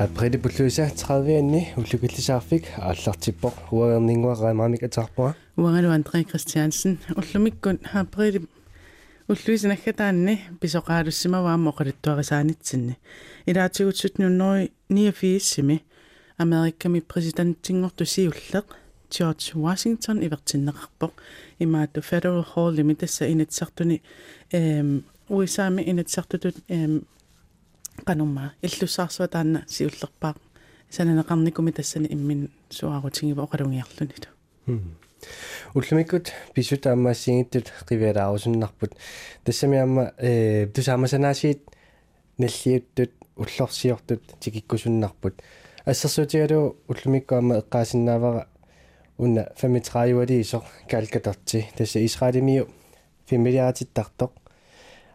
априли пуллуиса 30-анни уллукиллисаарфик ааллартиппоq уаернингуараамаамик атаарпуа уангалу Андре Кристиансен уллумиккун априли уллуисинаггатаанни писоqaalussimawaammo qaluttuarisaaanitsinni илаатигутсут нуннери 89-сими америкками президенттингорту сиуллеq George Washington ивертиннеқарпоq имаату Federal Hall лимитасса инатсартуни эм уисаами инатсартутут эм qanumma illussaarsua taanna siullerpaa sananaqarnikumi tassani immin suarutigiva oqalungiarlunit уллумиккут писут аамаассигиттут qivaalaarusunnarput тассамиамма э тусаамасанаасиит наллиуттут уллорсиортут тикиккусуннарпут ассерсуутигалу уллумиккуама эққаасиннаавара уна 35 валиисо калкаторти тасса исраалимиу фимилиаатиттартоқ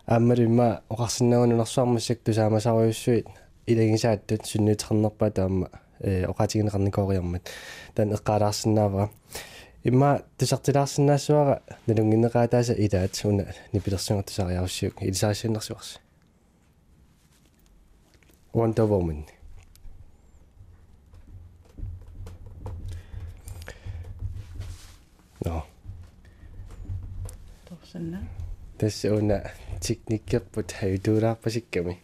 ааммалуимма оқарсиннагунунерсуармассак тусаамасаруйуссуит илагисааттут суннитернерпаа таама э оқатигинеқарникоориармат таан эққалаарсинаавара имма тусартилаарсинаассуара налунгинеқаатааса илаат уна нипилерсунгатусариаруссиук илисаасиннерсуарси Wonder Woman. No. торсанна Tässä una teknikkerput haytuulaarpasikami.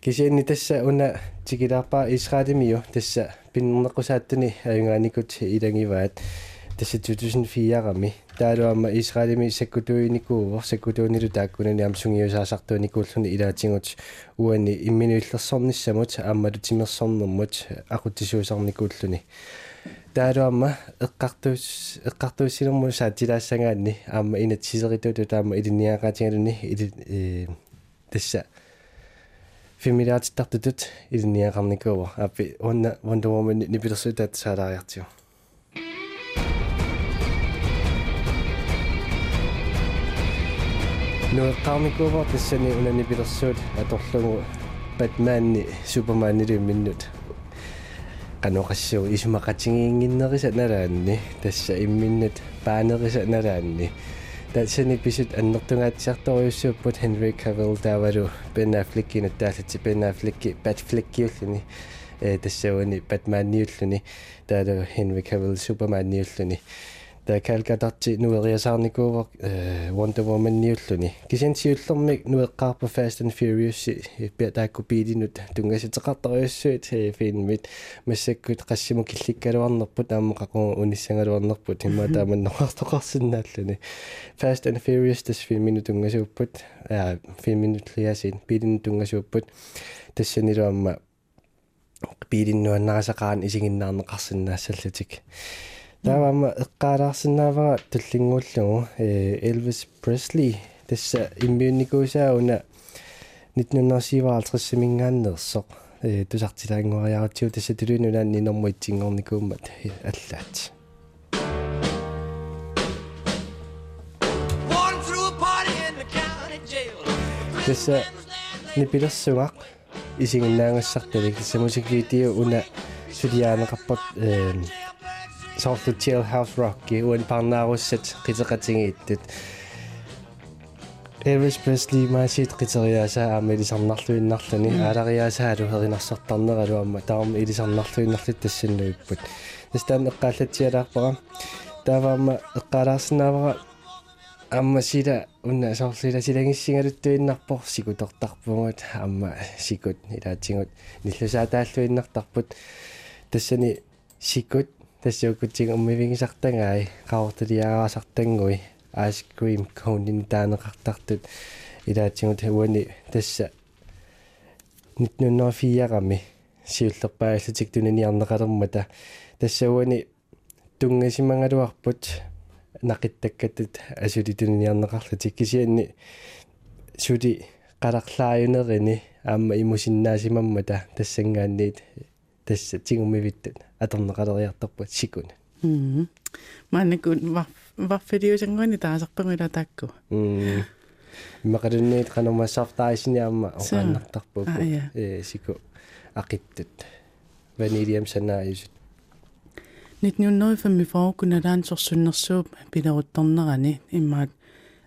Kisiinni tässä una tikilaarpaa Israelimio tässä pinnernequsaattuni ajungaanikut ilangivaat tässä 2004-rami taaluamma Israelimi sakkutuinikuuvo sakkutuunilu taakkunani am sungiusaasartuunikuulluni ilaatingut uani imminuillersornissamut aammalu timersornermut aquttisuusarnikuulluni тааруамма эққартуус эққартууссилэрму саатилаассангаанни аама инатсисеритуту таама илиниақаатингалуни или э тасса фимилиаатиттартутут илиниақарникуува аппи онна Wonder Woman нипилерсуутаат саалаариартиу нуэққарникуува тассани унанипилерсуут аторлугу Batman-ни Superman-ни миннут qanoqassuu isumaqatigiinginnerisa nalaanni tassa imminnat paanerisa nalaanni tassani pisut annertungaatsiartoriussuupput Henry Cavill taavalu Ben Affleckin taallati Ben Affleck Batfleckiulluni э тассауани Batman-ниуллуни таалу Henry Cavill Superman-ниуллуни таакалкатарти нуэриасаарникуувак э Wonder Woman-ниуллуни кисинсиуллэрмик нуэққарпа Fast and Furious пиа таакку пиилинут тунгаситеқартариуссуит филмит массаккут qassimu килликкалуарнерпут аама қақу униссангалуарнерпут имма тааманнеқартоқарсинааллуни Fast and Furious тас филмину тунгасууппут аа филмину лиасин пиилин тунгасууппут тассанилуамма пиилиннуаннарасақаан исигиннаарнеқарсинаассаллутик таавама эққаалаарсинаавара таллингууллугу э Elvis Presley тасса иммиунникуусаауна 1957 мингааннерсоқ э тусартилаангуариаратсиу тасса тулуунунаан нинэрмуитсингорникууммат аллаат тасса нипилерсугақ исигиннаангассарталик тасса мусиквитиу уна сулиаанеқарпат соорлу Jailhouse Rock-и уан парнааруссат қитеқатингииттут Elvis Presley маасит қитериаасаа аама илисарнарлуиннарлуни аалариаасаалу херинарсартарнералу аама таама илисарнарлуиннарлут тассиннуиппут тастаан эққааллатсиалаарпара тааваама эққалаарсинаавара амма сила унна соорлила силагиссингалуттуиннарпор сикутортарпугут амма сикут илаатингут ниллусаатааллуиннартарпут тассани сикут тассиуккутсиг уммивигисартангаи qaortaliaraasartangui ice cream cone таанеқартартут илаатсигут хуани тасса 1904-рами сиуллерпааллутик тунаниарнеқалермата тассауани тунгасимангалуарпут нақиттаккатут асули тунаниарнеқарлутик кисианни суди қаларлааюнерини аама имусиннаасимаммата тассангаанниит тасса тигуммивиттут аторнеқалериарторпут сикуна м манникун ва ваффилиусангуани таасарпамила таакку м мақалунниит қанумассартаисиниарма оқааннартарпуп э сику ақиттут ванилиам санааюсут 1945 куналаан сорсуннэрсууп пилерутторнерани иммаат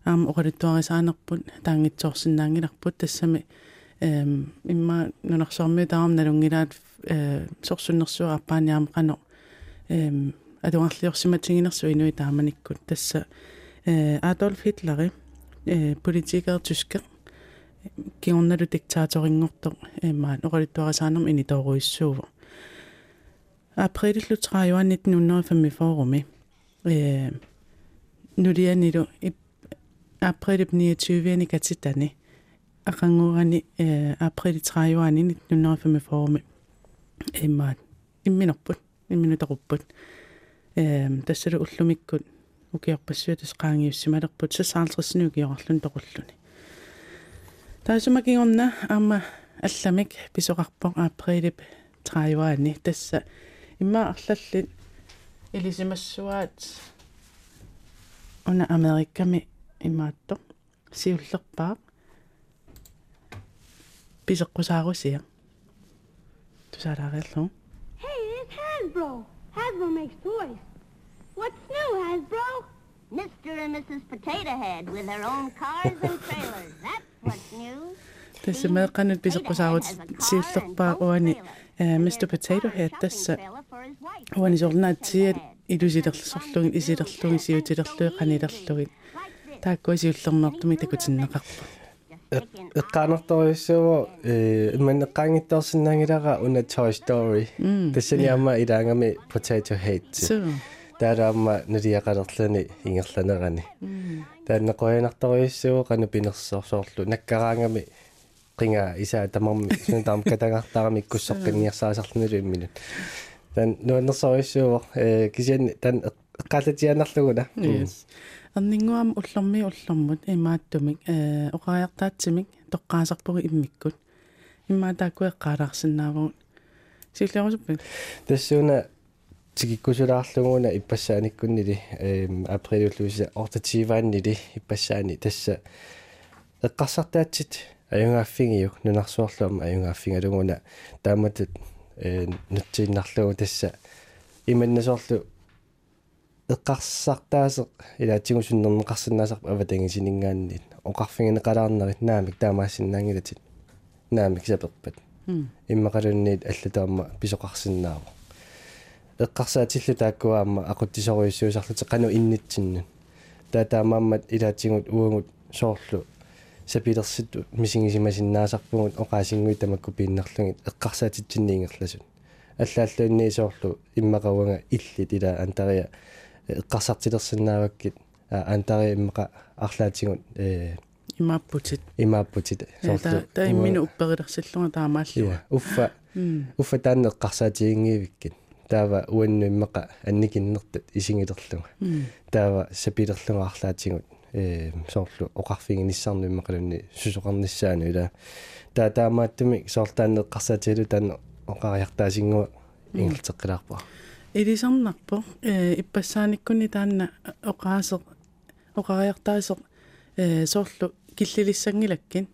аама оқалуттуарисаанерпут таангитсоорсинаангиларпут тассами эм имма нунарсорми таам налунгилаат э сорсуннэрсуа аппааниаам qano эм адуарлиорсиматингинерсу инуи тааманиккут тасса э Адольф Хитлери э политикер тускер киорналу диктааторингортоқ эмаан оралуттуарасаанерм ини тооруиссуува априлиллу 30 1945 э нудианилу априлип 29 катитани ақангуурани э априли 30 1945 эмаан имминерпут имминутеруппут э тассалу уллумиккут. Укиорпассуатас qaangiussimalerput сасаарлерсину киорлун тоқуллуни. Таасумакингорна аама алламик писоқарпоқ априлип 30 тасса имма арлаллит илисимассуаат уна америкками имаатто сиуллерпаа. Писеққусаарусия тусалаариллу Hey, it's Hasbro. Hasbro makes toys. What's new, Hasbro? Mr. and Mrs. Potato Head with their own cars and trailers. That's what's new. тасса меэққанут писеққусаарут сиуллерпаа уани Mr Potato Head тасса уани сорнаатсиат илусилерлсорлугин исилерлугин сиутилерлуи қанилерлугин тааккуи сиуллернеэртуми эққаанерторюссуо э имманеққаангиттарсинаангилара уна Toy Story. Тассаниама илаангами Potato Head. Тараама нулиақалерлани ингерланерани. Тааннеқоянарторюссуо қана пинерсорсоорлу наккараангами qinga isa tamam suntam katangартарами иккуссоққинниарсаасарлунулу имминут тан нуаннерсориссуо э кисиан тан эққалатианерлугуна аннингуам уллэрми уллэрмут имааттумик э оқариартаатсимик тоққаасарпуги иммиккут. Иммаатааккуи эққалаарсинаавагут силлерусуппит тассууна тигиккусулаарлугуна иппассааниккуннили эм априлуллуиса ортативааннили иппассаани. Тасса эққарсартаатсит аюнгааффигиук нунарсуарлуама аюнгааффигалугуна тааматут э нутсииннарлугу. Тасса иманнасоорлу эққарсартаасеқ илаатсигусуннернеқарсинаасарпа аватангисинингааннит оқарфигинеқалаарнерит наамик таамаассиннаангилатит наамик саперпат иммақалунниит аллатаама писоқарсинаава эққарсаатиллу тааккуаама ақуттисоруйуссуусарлути қану иннитсиннут. Таатаамааммат илаатсигут уангут соорлу сапилерситту мисигисимасиннаасарпугут оқаасингуи тамакку пииннерлугит эққарсаатитсинниингерласут аллааллуинни соорлу иммақавага иллит ила антария эққарсартилерсинааваккит антария иммақа арлаатигут э имааппутит. имааппутит. Та та иммину упперилерсиллунга таамааллуга. уффа уффа таанне эққарсаатигингиивиккит таава уанну иммақа анникиннертут исингилерлуга таава сапилерлуга арлаатигут э соорлу оқарфигиниссаарну иммақалунни сусоқарниссаану ила таа таамааттуми соорлтаанне эққарсаатигилу таанне оқариартаасингуа ингертеққилаарпа илисарнарпо э иппассааниккуни таанна оқаасе оқариартаасеқ э соорлу киллилиссангилаккин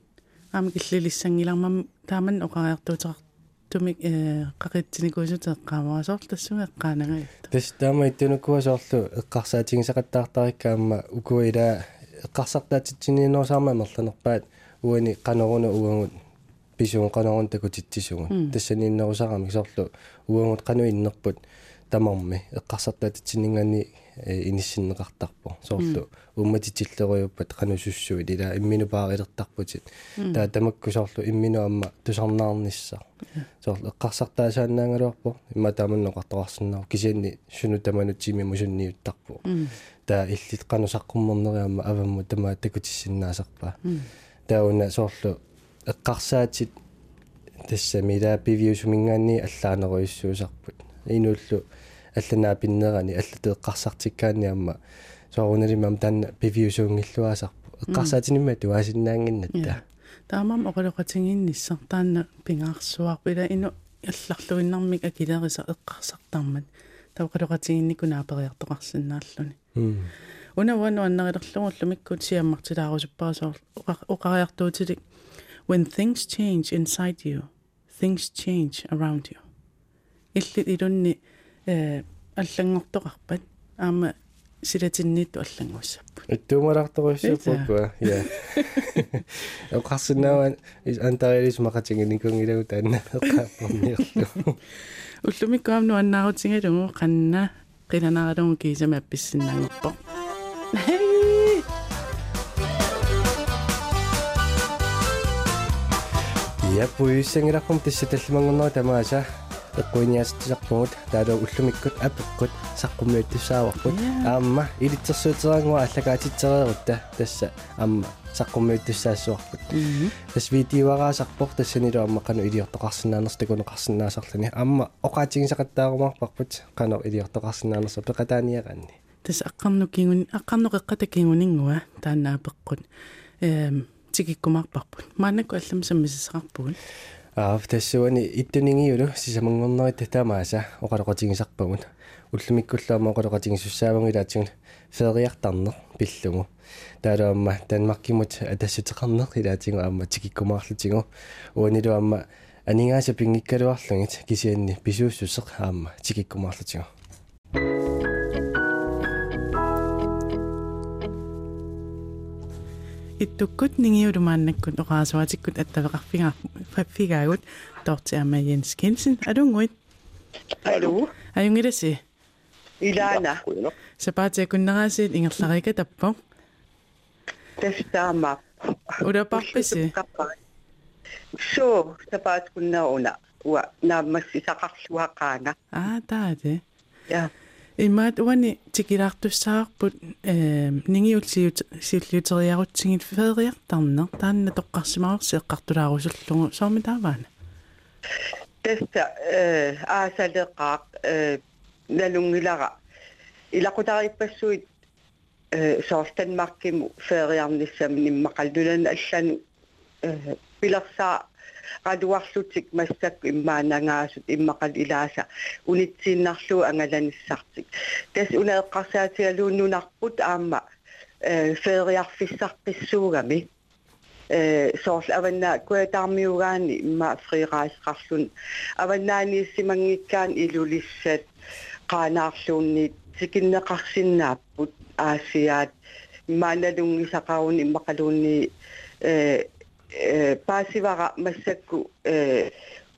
аама киллилиссангилармам тааман оқариартуутеқартумик э қақитсиникуусутеққаамаа соорлу тассуга эққаанага тас таама иттунуккуа соорлу эққарсаатигисақаттаартариккаама укуила эққарсартаатитсиниинерсаарма мерланерпаат уани қанеруна уангут писуун qanarun takutittisugun тассанииннерусарамик соорлу уангут qanu иннерпут тамарми эққарсартаатитсиннгаани иниссиннеқартарпо соорлу умматитиллеруйуппат qanu суссуи ила иммину паарилертарпутит таа тамакку соорлу иммину амма тусарнаарнisса соорлу эққарсартаасааннаангалуарпо имма тааманноқартоқарсиннаа кисианни суну таманутсими мусунниуттарпо таа иллит qanu саққуммернериамма авамму тамаа такутиссиннаасарпаа тауна соорлу эққарсаатит тассамила пивиусумингаанни аллаанеруйуссуусарпут инуллу алланаа пиннерани аллату эққарсартиккаанниамма сооруналимам таанна пивиусуунгиллуаасарпу эққарсаатинимма туасиннаангиннатта таамам оқалоқатингинниссар таанна пингаарсуарпила ину алларлуиннармик акилериса эққарсартармат тавқалоқатингинникуна апериартоқарсинааллуни уна уану аннерилерлугуллумиккут сиаммартилаарусуппаасоор оқариартуутилик when things change inside you things change around you. Илунни э аллангортоқарпат аама силатинниитту аллангуссаппут иттуумаларторуссаппуква я оқарсинаава антарилис мақатингиникунгилагу таанна эққааппорниерлу уллумиккуамну аннаарутингалугу қанна қиланааралугу кисама апписсиннаангорпо я пуиссангиларпум тиссаталлимангорнера тамааса эққуиниаастисарпугут таалу уллумиккут апеққут саққуммиуттуссааварпут аама илитсерсуутераангуа аллагаатитсереерутта тасса. Аама саққуммиуттуссаассуарпут тас видеовараасарпор тассанилу аммақану илиортоқарсинаанерс такунеқарсинаасарлани аама оқаатигисақаттаарумаарпарпут қано илиортоқарсинаанерс пеқатааниақанни тас аққарну кингун аққарну қеққата кингунингуа тааннаапеққут эм тикиккумаарпарпут маанакку аллам саммисисақарпугун аа тассуани иттунингиулу сисамангорнери татамааса оқалоқатигисарпагун уллумиккуллаама оқалоқатигиссаавангилаатигун фериартарнер пиллугу таалаамма танмаркимут атассутеқарнер илаатигу аама тикиккумаарлутигу уанилу аама анингааса пингиккалуарлугит кисианни писууссусеқ аама тикиккумаарлутигу иттуккут нингиулумааннаккут оqaasuатиккут аттавеқарфигаа фаффигаагут тортиама Jens Kensen алунгуит алу аюнгиласи илаана сапаатиакуннераасиит ингерларика таппо тестаама улапарписи со сапааткуннеруна уа нааммассисақарлуақаана аа таати я имаат уани тикилаартуссаарпут э нингиулсиут сиуллиутериарутсигит феериартарнер таанна тоққарсимаарси эққартулаарусуллугу сооми тааваана теста э аасалеқаақ э налунгилара илақутариппассуит э соорстанмаркиму феериарниссами ниммақаллулан аллану э пилерсаа qaluarlutik massakku immaanangaasut immaqal ilaasa unitsinarluu angalanissartik tas unaeqqarsaatigaluunnunarput aamma feeriarfissarqissuugami soorl avanna kuataarmiugaani imma friiraisqarlun avannaaniissimangikkaan ilulissat qaanaarluunni tikinneqarsinnaapпут аасиаат иммааналунгисақарун иммақалуунни э paasivaqa massakku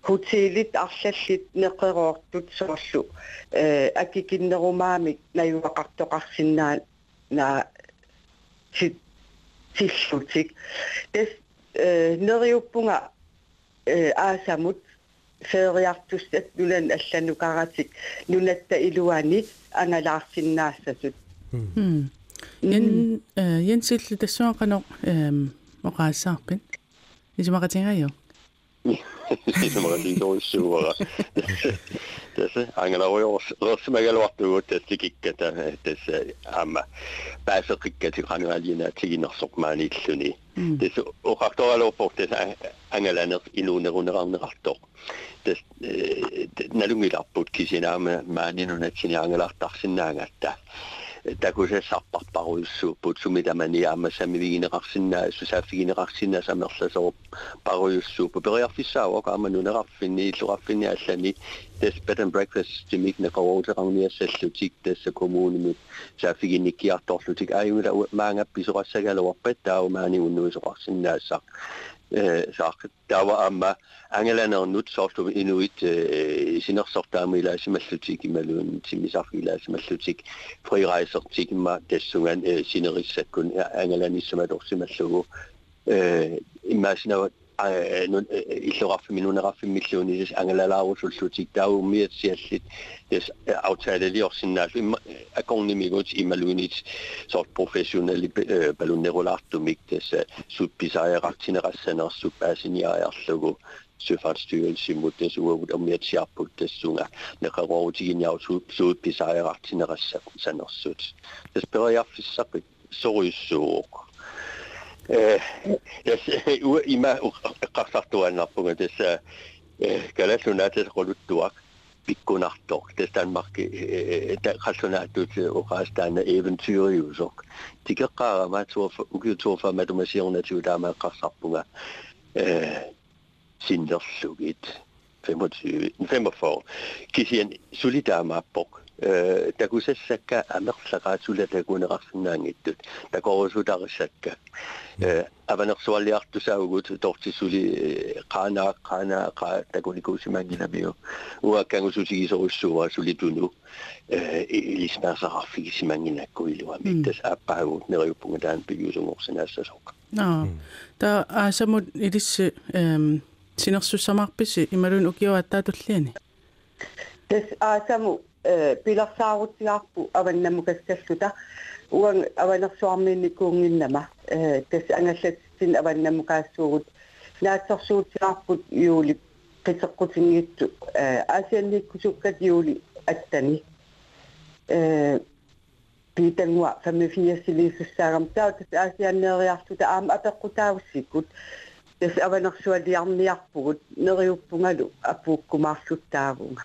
hotellit arlallit neqeroortut soorlu akikinnerumaamik najuaqartoqarsinnaa na sit tillutik tes neriuppunga aasamut feeriartussat nulan allanukaratik nunatta iluani angalaarsinnaassasut yen yensillu tassuaqanoq oqaasaarpin Dice Magazin Radio. Dice Magazin toisi suora. Tässä angela rojos rosmega luottuu tässä kikketä tässä amma päässä kikketä siinä tiginersokmaan itsuni. Tässä ohaktoa loppuun tässä angela inuunerunnerannerahto. Tässä nalungilapput kisinaamme mä niin on etsin angelartarsinnaangatta. takusa parparussuupput sumitamaniaama samivigineqarsinnaa susaafigineqarsinnaa samerlaserup paruyussuuppu periarfissaawa qaama nunerarfinni illuqarfinni allani tas bed and breakfast timikne qawoteqarniassallutik tassa kommunimik saafiginnikkiartorlutik aayumila maangappisoqassagaluarpat taaumaani unnuisoqarsinnaassaq Eh, saaqat tawa amma angalanernut soorlum inuit eh, sinersortaama ilaasimallutiik imaluun timisarfi ilaasimallutiik freerejsertik imma tassungan eh, sinerissakkun angalanissimalorsimallugu immaasinavat sinerissakun angalanissumalorsimallugu immaasinawa иллуqarfimi nuneqarfimilluunis angalalaarusullutik taumiatsiallit des aftaaleliorsinnaallu imma akornimigut imaluunit sort professionali balunnerulaartumik des suppisaajarartinerassanersup aasiniaajarlugu søfartsstyrelsimut des uavut omiatsiarput dessunga neqaruutiginniaru suuppisaajarartinerassanersut des periarfissaqit soruissuuq Eh, ima qaqsartuannerpunga tassa eh, kalassunaata quluttuaq pikkunartoq tastaanmarki qallunaattut eh, uqaastaana eventyrjuusoq tikeqqaaramaa tuorfa ukiutuorfa matumasiornatiu taamaa qarsarpunga sinnersugit 25 45 kisien sulitaamaappoq takusassakka amerlagaatula takuneqarsinnaangittut takorusularisakka hmm. avanersuarliartusaagugut tortisuli qaanaa qaanaa qaa takunikuusimaanginamiu uakkangususigisorussuuva sulitunu ilismaarsaqarfigisimaanginakku iluami hmm. tas appaaguut neriuppunga taan piguusungorsinaassasooqa no. Hmm. Ta aasamut ilissi sinersussamarpisi imalun ukiuattaatulliani tas aasamu pilarsaarutiarpu avannamukassalluta uan avanersuarmiinnikuunginnama tas angallatsitin avannamukaassuugut naatsersuutiarput juuli qiteqqutinngiittu aasianniikkusukkat juuli attani piitangua famifiasiliisussaagam taa tas aasianneeriartuta aama apeqqutaavussikkut tas avanersualiarniarpugut neriuppungalu apuukkumaarluttaavuga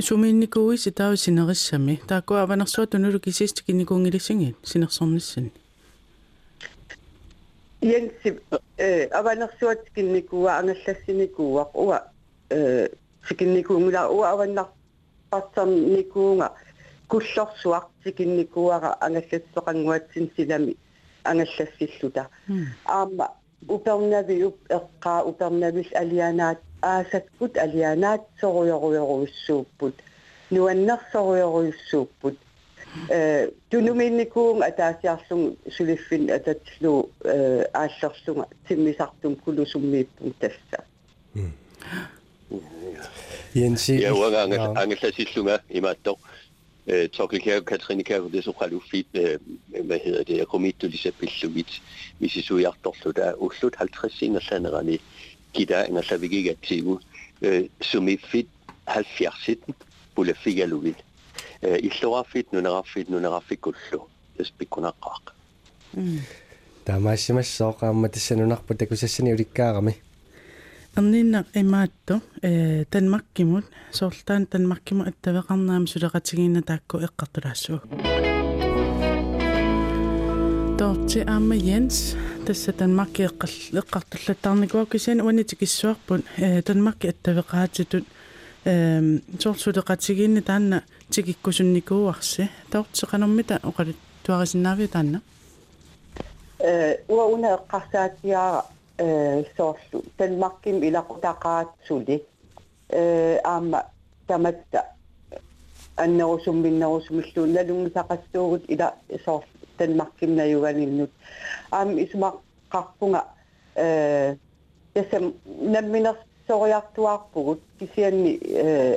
сумиинникууи ситаау синериссами таакку аванерсуа тунулу кисист кинникуунгилиссангит синерсорниссани янси э аванерсуат кинникуа ангаллассиникууа уа э сикинникуунгила уа аваннарпартарникуунга куллорсуақ сикинникуара ангаллассоқангуатсин силами ангаллассиллута аама упернавиуп эққаа упернавил алианаат aasatkut alianaat sorujorujoruissuupput nuannersorujoruissuupput tunuminnikuun ataasiarlung suliffin atatlu aallerlunga timmisartum kulusummiippun tassa Jensi hmm. ja uanga angellasillunga imatto Torkel Kjær og Katrine Kjær, det er så ret ufint, hvad hedder det, jeg kom hit til Lisa Billumit, hvis I så hjertet, der er 58 senere landerne 50 singersanerani kita ingersavigigatsigu sumi fit 70 pulafigaluvit иллуаффит нунераффит нунераффикуллу таспиккунаqqaaq таамаассимассооqaамма тассанунарпу такусассани уликкаарами эрнинна имаатту э танмаккимут соорлтаан танмаккиму аттавеқарнаам сулеқатигиина таакку эққартулаассуу торти аама Jens тасса танмакки эққал эққартуллаттарникуа кисиан уанитикиссуарпут э танмакки аттавеқаатитут эм сорсулеқатигиинни таанна тикиккусунникууарси таортеқанэрмита оқали туарисиннаави таанна? Э уа уна эққарсаатиара э соорлу танмакким илақутақаатсули. Э аама таматта аннерусумминнерусумиллуун налунгисақассуугут ила соорлу танмаккимнаюганилнут аами исмаққарпунга э ясам намминерс сориартуарпугут кисианни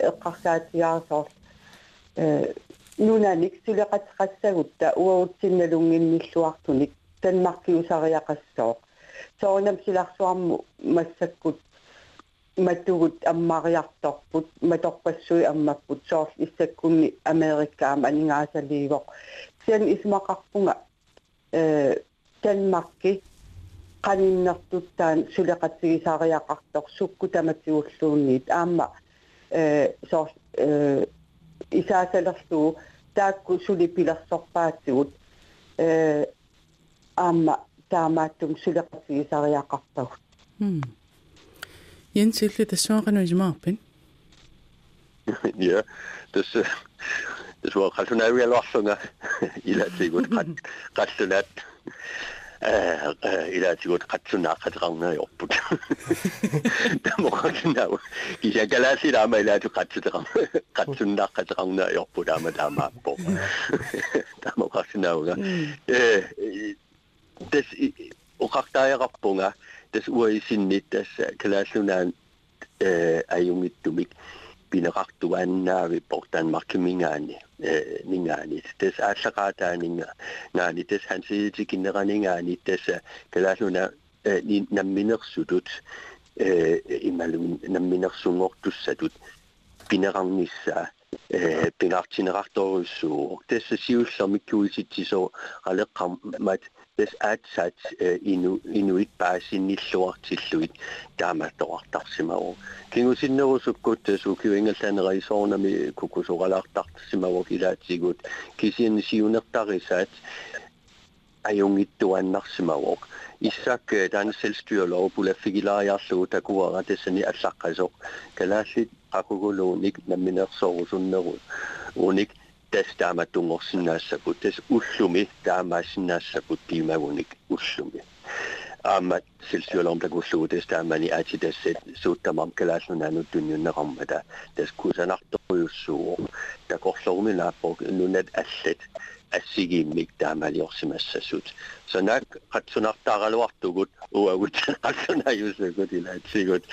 эққарсаатиарсоор э нунаник сулеқатеқассагутта уаутсинналунгинниллуартуник танмаркиусариақассоо соонам силарсуарму массаккут матугут аммариарторпут маторпассуи аммаппут соорл иссаккунни америккаама анингаасаливоқ сиан исмақарпунга э танмарки qaninnertuttaan suleqatsigisariaqartoq sukku tamatsigulluunniit aamma э соор э исааsalерluu таакку сулипилерсорпаатсигут э аамма таамааттум сулеқаtsigisariaqartагут Jens Hilde тассуақану исмаарпин ja dus wel ga hun weer lossingen iletsie goed kat net. Iletsie goed kat nach het rang op nou die zijn galasie daar mij leidt kat kat nach het rang naar op daar met daar maar bo daar mag kat nou mm. dus ook ga daar rapponga dus oer is sin niet? Dus kalasie aan a jongit dumik bin rachtuan na report an markemingaani نينغاني تس أشقاتا نينغاني تس هنسي تكينغا نينغاني تس كلاسونا نمينغ سدود إمالون نمينغ سنغر تسدود بنغانيسا بنغارتينغارتورسو تس سيوسامي كويسي تيسو على قامت тэс аатсаат ину инуит паасинниллуартиллуит таамааттоqartarsimau кингусиннерусуккут сукиуингалланерисоорнами кукусоралаартартсимаву килаатсигут кисианни сиунертарисаат ajungittuannarsimavok issak dan selvstyrelov pula figilaariarlugu takuara tassani allaqqasoq kalaallit qaquguluunik namminersorusunnerut unik tas taamatungorsinnaassakut tas ullumi taamaassinnaassakut tiimagunik ullumi аамат силсиулерм такуллугу тас таамани аати тассат суутtamam калааллунаанут тунниуннеқармата тас кусанарторюссуу такорлорми нааппок нунат аллат ассигииммик таамалиорсимассасут санак қатсунартааралуартугут уагут қатсунаюсукут илаатсигут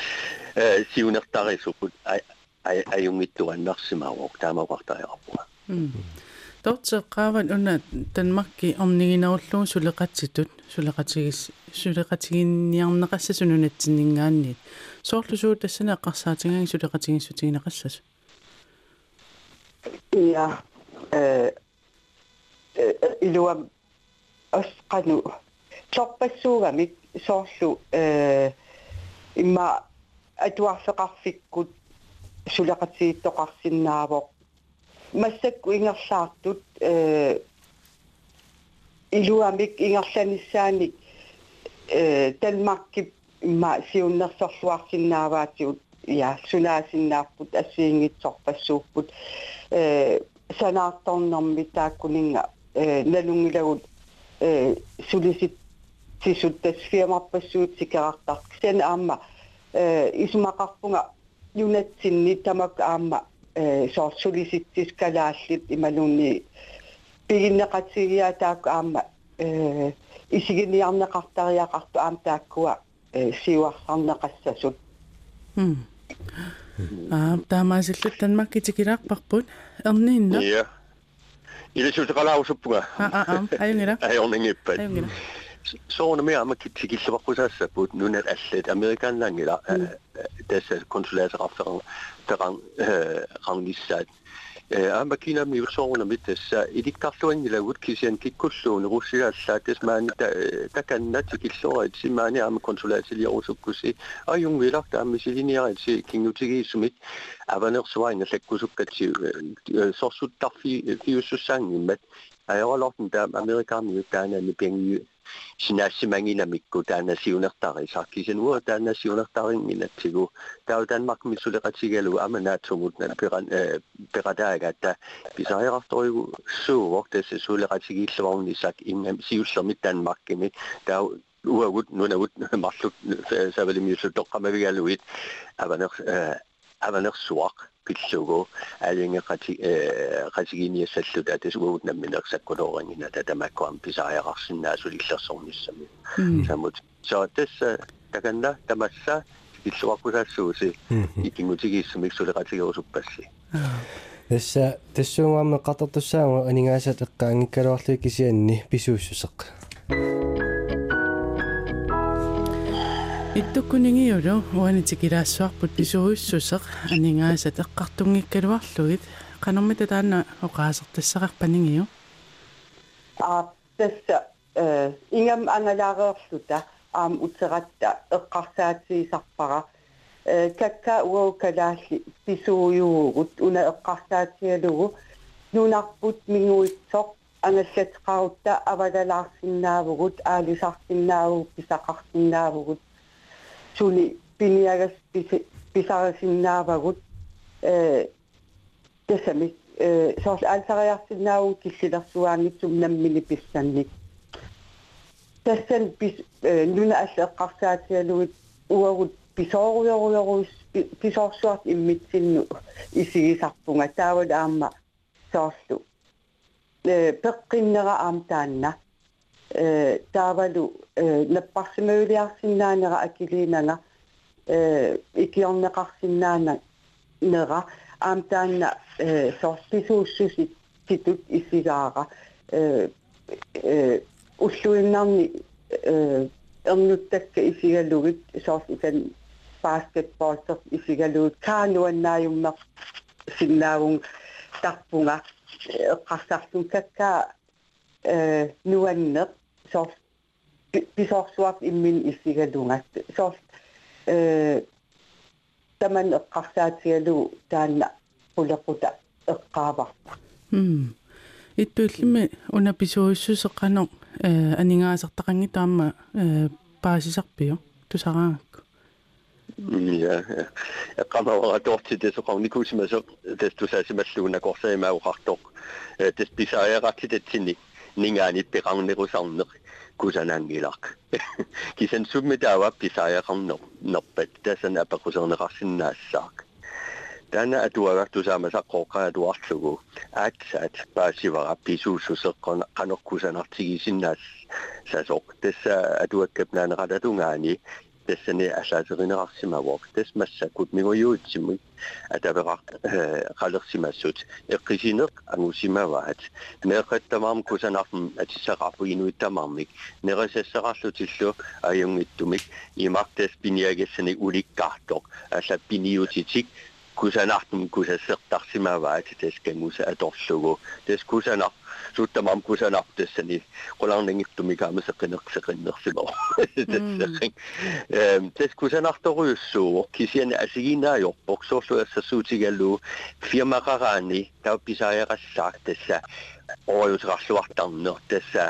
э сиунертарисукут аюнгиттуаннарсимаавок таамақартариарпуа тортеққааван уна танмакки орнигинеруллугу сулеқатситут сулеқатигис сулеқатигинниарнеқассасу нунатсиннингаанниит соорлусуу тассана эққарсаатингаги сулеқатигиссутигинеқассасу я э илуам осқану торпассуугамик соорлу э имма атуарфеқарфиккут сулеқатигиттоқарсиннаавоқ массакку ингерлаартут э илуамик ингерланissaani э Danmarkip имма сиуннерсорлуарсиннааваатиут я сунаасиннааппут ассиингитсорпассууппут э санаарторнэрми тааккунинга э налунгилагут э сулисит сисут тас фирмарпассуут сикерартар сен аама э исумақарпунга юнатсинни тамак аама э соорсулиситсис калааллит ималуунни пигиннеқатсигиа таак аама э исигиниарнеқартариақарту аам тааккуа э сиуарсарнеқассасут м аа таамаасиллут танмаккитикилаарпарпут эрниинна ja илисутеқалаусуппуга аа аа аюнгила ajorningippat аюнгила 소원음이 아마 기티기 수박고사스 부누네 알렛 아메리칸 랑이라 데스 콘술레스 랍상 대강 강니사 아마 키나미 소원음이 데스 이디카르소인이라웃 키시엔 키쿨소운 루시아사 데스만 타칸나 티킬소에 지마니 아마 콘술레스 리오스쿠시 아용 위락 담미시리니아치 킹누티기 수밋 아바너스와이나 렉쿠수까치 소수 타피 피우수상님met 아여러로튼 담 아메리칸 유타나 미뱅유 таанани пенги синаассимангинамикку таанасиунертари саркисануа таанасиунертарингинатсигу тау Danmark мисулеқатигалу аманаатсугут нан перан ператаагатта писариарторигу суувор тасса сулеқатигииллаварни сак ингам сиуллермит Danmarkими тау уагут нунагут марлут савалимиусу тоққамавигалуит аванер аванерсуақ пиллугу алингеқати э қатигиниассаллут атасугут намминерсаккулоорангина татамаккуам писариақарсинаасу иллерсорниссами самут. So тасса таканна тамасса иллуаққусаассууси икингутигииссамик сулеқатигерусуппасси тасса тассуунгаарме qattertussaanga aningaasat eqqaangikkaluarlui kisianni pisuussuseq иттуккунигиулу уанитикилаассуарпут писуруйссусеқ анингаасат эққартунгиккалуарлугит канормита таана оqaасертассақарпанигиу а тасса э ингам ангалаареерлута аам утератта эққарсаатиисарпара э какка уо калаалли писууюугут уна эққарсаатиалугу нунарпут мигуитсоқ ангаллатеқарутта авалалаарсиннаавгут аалисарсиннааву писақарсиннаавгут сули пиниагас писарасиннаавагут э тасами э соорл аалсариарсиннааву киллилэрсуаангитсум наммини писсанник тассан пис нуна алла эққарсаатиалугит уагут писооруйоруйоруис писоорсуарт иммитсинну исигисарпунга таавал аама соорлу э пеққиннера аам таанна э таавалу э наппарсимавилиарсинаанера акилиинага э икиорнеқарсинаана нера аам таанна э сорсисууссуси титут исигаара э э уллуиннарни э эрнуттакка исигалугит соорс икан баскетбол сор исигалугит каануаннааюммер синнаагун тарпунга эққарсартун какка э нуаннеқ соорс писорсуак иммин исигалунгат соорс э таман эққарсаатигалу таанна пулеқута эққаавар м иттуиллими уна писуиссусеққано э анингаасартақанги таама э паасисарпиу тусараангакку ja. Qamawara tortite soqarnikusmaso tastusaasimalluguna qorsaimaauqartoq tas ningali peqarnerusarneq kusananngilaq kisan summe taava pisajaqarneq nerpat tasan apaqusernerarsinnaassaaq таана атуагаартусаама саққооққана туарлугу аатсаат паасивара писуусусеққона қаноркусанартигисиннаас сасоқ тасса атуаккап наанеқалатунгаани Je ne sais pas si je de faire ça. Je la sais pas si je suis en train de faire ça. Je ne sais pas si je suis de je suis de de de. kusanartum kusasseqtarsimavaa taskangusa atorlugu tas kusanar suuttamam kusanar tassani qularningittumikaama seqineqseqinnersilo tasseqin ehm tas kusanartoruyussuuq kisiana asiginaayorpoq sorlu assassuutigallu firmaqaraani taappisaajaqassaaq tassa oajutiqarluartarner tassa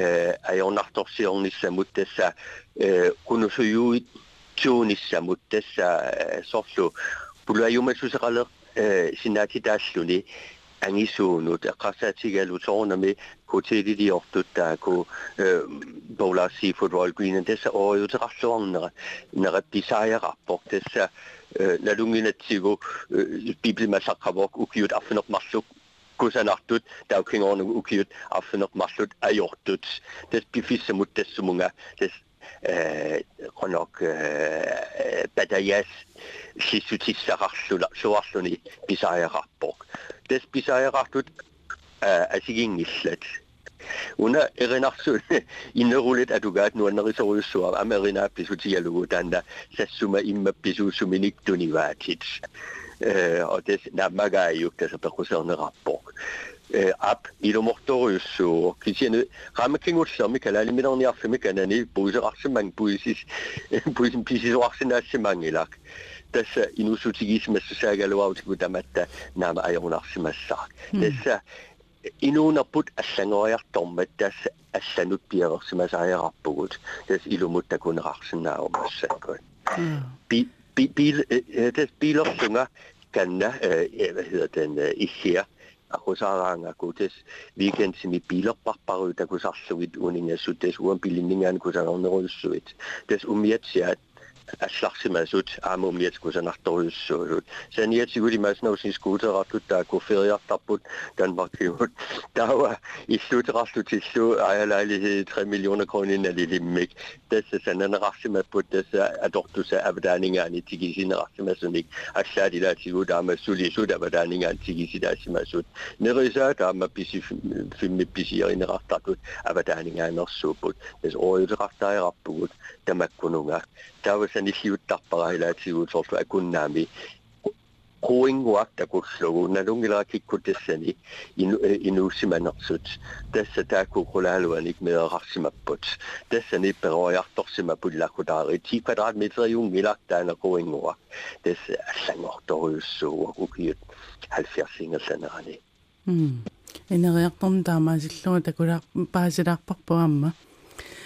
eh ajornartorsiornissamut tassa eh kunusuyuit tuunissamut tassa eh, sorlu Pulayumatsusarala e, sinati dasluni angisunut qasaatigalutorunami kutilidiortuttaako bowler e, seafood royal green tessa ojuterarluarnera nerappisaajararpoq tessa nalunginatsigu e, biblimasaqqavoq ukiut arfinermarluk kusanartut taukingornu ukiut arfinermarlut ajortut tess pifisamut tessumunga tess قنوك بدايات شيسوتي سارسولا سوارسوني بيسايراربوك دس بيسايرارتوت اسيجينغيسلات una erinarsul innerulet atugaat nuannerisoriussuar amerinaapisu tialugutaanna sassuma immappisuusuminik tunivaatits og des nammagaajuk tässä peruserne rapport. ап илуморторуйуссуу кисине рамакингуллерми калаалиминерниарфими канани буусеқарсиман буисис буисин писисоарсинаассимангилак tässä inusutigismassa säägäluautiku tämättä nämä ajunarsimassaak. Tässä inunaput assangoajartormat tässä assanut pierorsimasa ajarappugut. Tässä ilumutta kun rarsinnaaumassakkoin. Bil, bil, tässä bilorsunga kanna, hvad hedder den, især агусаараангаку тас викендсими пилерпарпаруутакусарлугит унингассу тас уампилиннингаан кусагорнеруссуит тас умиатсиаат slagsimaasut aamum niatsukusanartorussuu sen niatsigulimaasnausiniskuuterartut taakku feriartarput Danmarkiut taua issuuterarlutissu ajalejlighed 3 millioner kroner lilimmik tässä sananararsimapput tässä adortusa avdaaningaani tigisinararsimasunik assaadilaatigut aama sulisut avdaaningaan tigisidaasimasuut nerisaat aama pisi fimmipisierinarartartut avdaaningaanarsuuput tässä oiuterartaarappugut tamakkununga taus таавасани сиуттарпараилаатигуutorlu акуннаами quinguaq takullugu nalungilaakikkuttassani inu inuussimanersut tassa taakkuqulaaluanik meeqarsimapput tassani peroiartorsimaput lakutaari 10 kvadratmeter jungilaq taana quinguaq tassa allangortoruyussuuq ukiut 70 ingersanerani м энериарторн таамаасиллуга такулаа паасилаарпарпу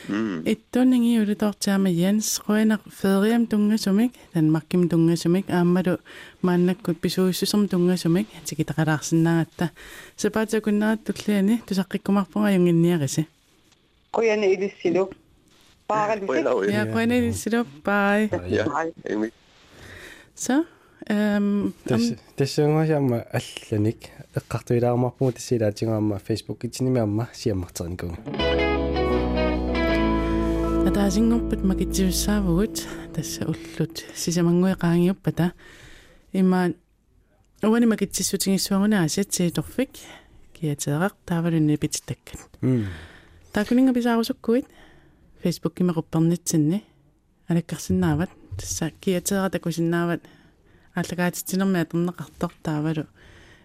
аама иттунинги улитортаама Jens Røner Fedriam tungasumik Danmarkim tungasumik ааммалу мааннаккут писуиссусерм tungasumik тикитақалаарсинаагатта сапаатакуннаат туллиани тусаққиккумарпунга юнгинниариси qoyana ilissilo paaralmisik я қойна илисилу бай ja ими så эм тассунгасаама алланик эққартуилаармарпугу тассилаатингуамма Facebook итсинимаамма сиаммартерникуга атаасингорпут макитсиуссаавгут тасса уллут. Сисамангуеқаангиуппата има уани макитсиссутингиссуагуна асатсииторфик киатерақ таавалунни пититтаккат такунинга писаарусуккуит фейсбук кимеқуппернитсинни алаккарсинаават тасса киатераа такусиннаават аллагаатитсинерми атернеқартор таавалу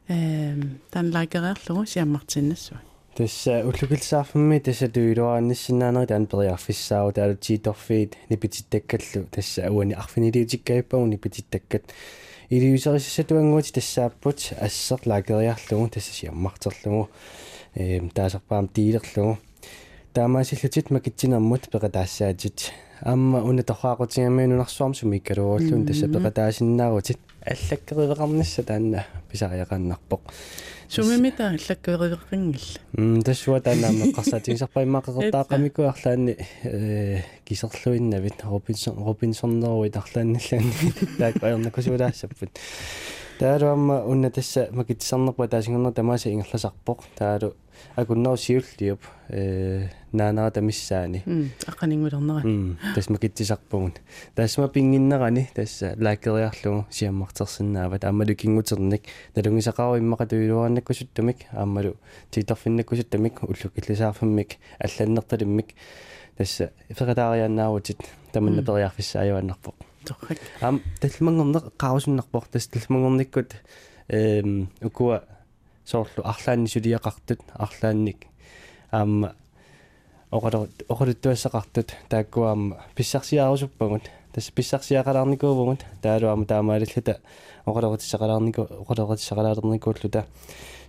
эм тан лайкереерлугу сиаммартиннассуа тасса уллукилсаарфимми тасса туилуаанниссинаанери таан периарфиссаау таалутииторфиит нипититтаккаллу тасса ауани арфинилиутиккаиппагу нипититтаккат илиусерисссатуангуути тассааппут ассер лакериарлугу тасса сиаммартерлугу эм таасерпаам тиилерлугу таамаасиллутит макитсинермут пеқатаассаатит аама уна торхаақутингамиунунарсуарм сумиккалуорлун тасса пеқатаасиннаарутит аллаккеривеқарнисса таанна. Писариақаннарпоқ сумимита аллаккеривеққингилла м тассуа тааннаама қарсаатингсарпаимаақеқартаақамику арлаани э кисерлуиннавит робинсон робинсоннеруи тарлаанналлаани таак аернакусуулаассаппут тааруамма унна тасса макитсарнерпа таасингернер тамааса ингерласарпоқ таалу акунноо сиуллиуп э наанаа тамиссаани. Аққанингулернера тас макитсисарпугун таасма пингиннерани тасса лааккериарлугу сиаммартерсинаава таамалу кингутерник налунгисақару иммақатуилуарнаккусуттамик аамалу тииторфиннаккусуттамик уллук иллисаарфиммик алланнерталиммик тасса феқатаарианнаавутит таманна торрак ам талмангорнеқ қаусуннарпоқ тас талмангорниккут эм укуа соорлу арлаанни сулиақартут арлаанник аама оқалер оқалуттуассақартут тааккуаама писсарсиаарусуппагут тас писсарсиақалаарникуувгут таалуаама таамаалиллата оқалерутиссақалаарнику оқалерутиссақалаалерникууллута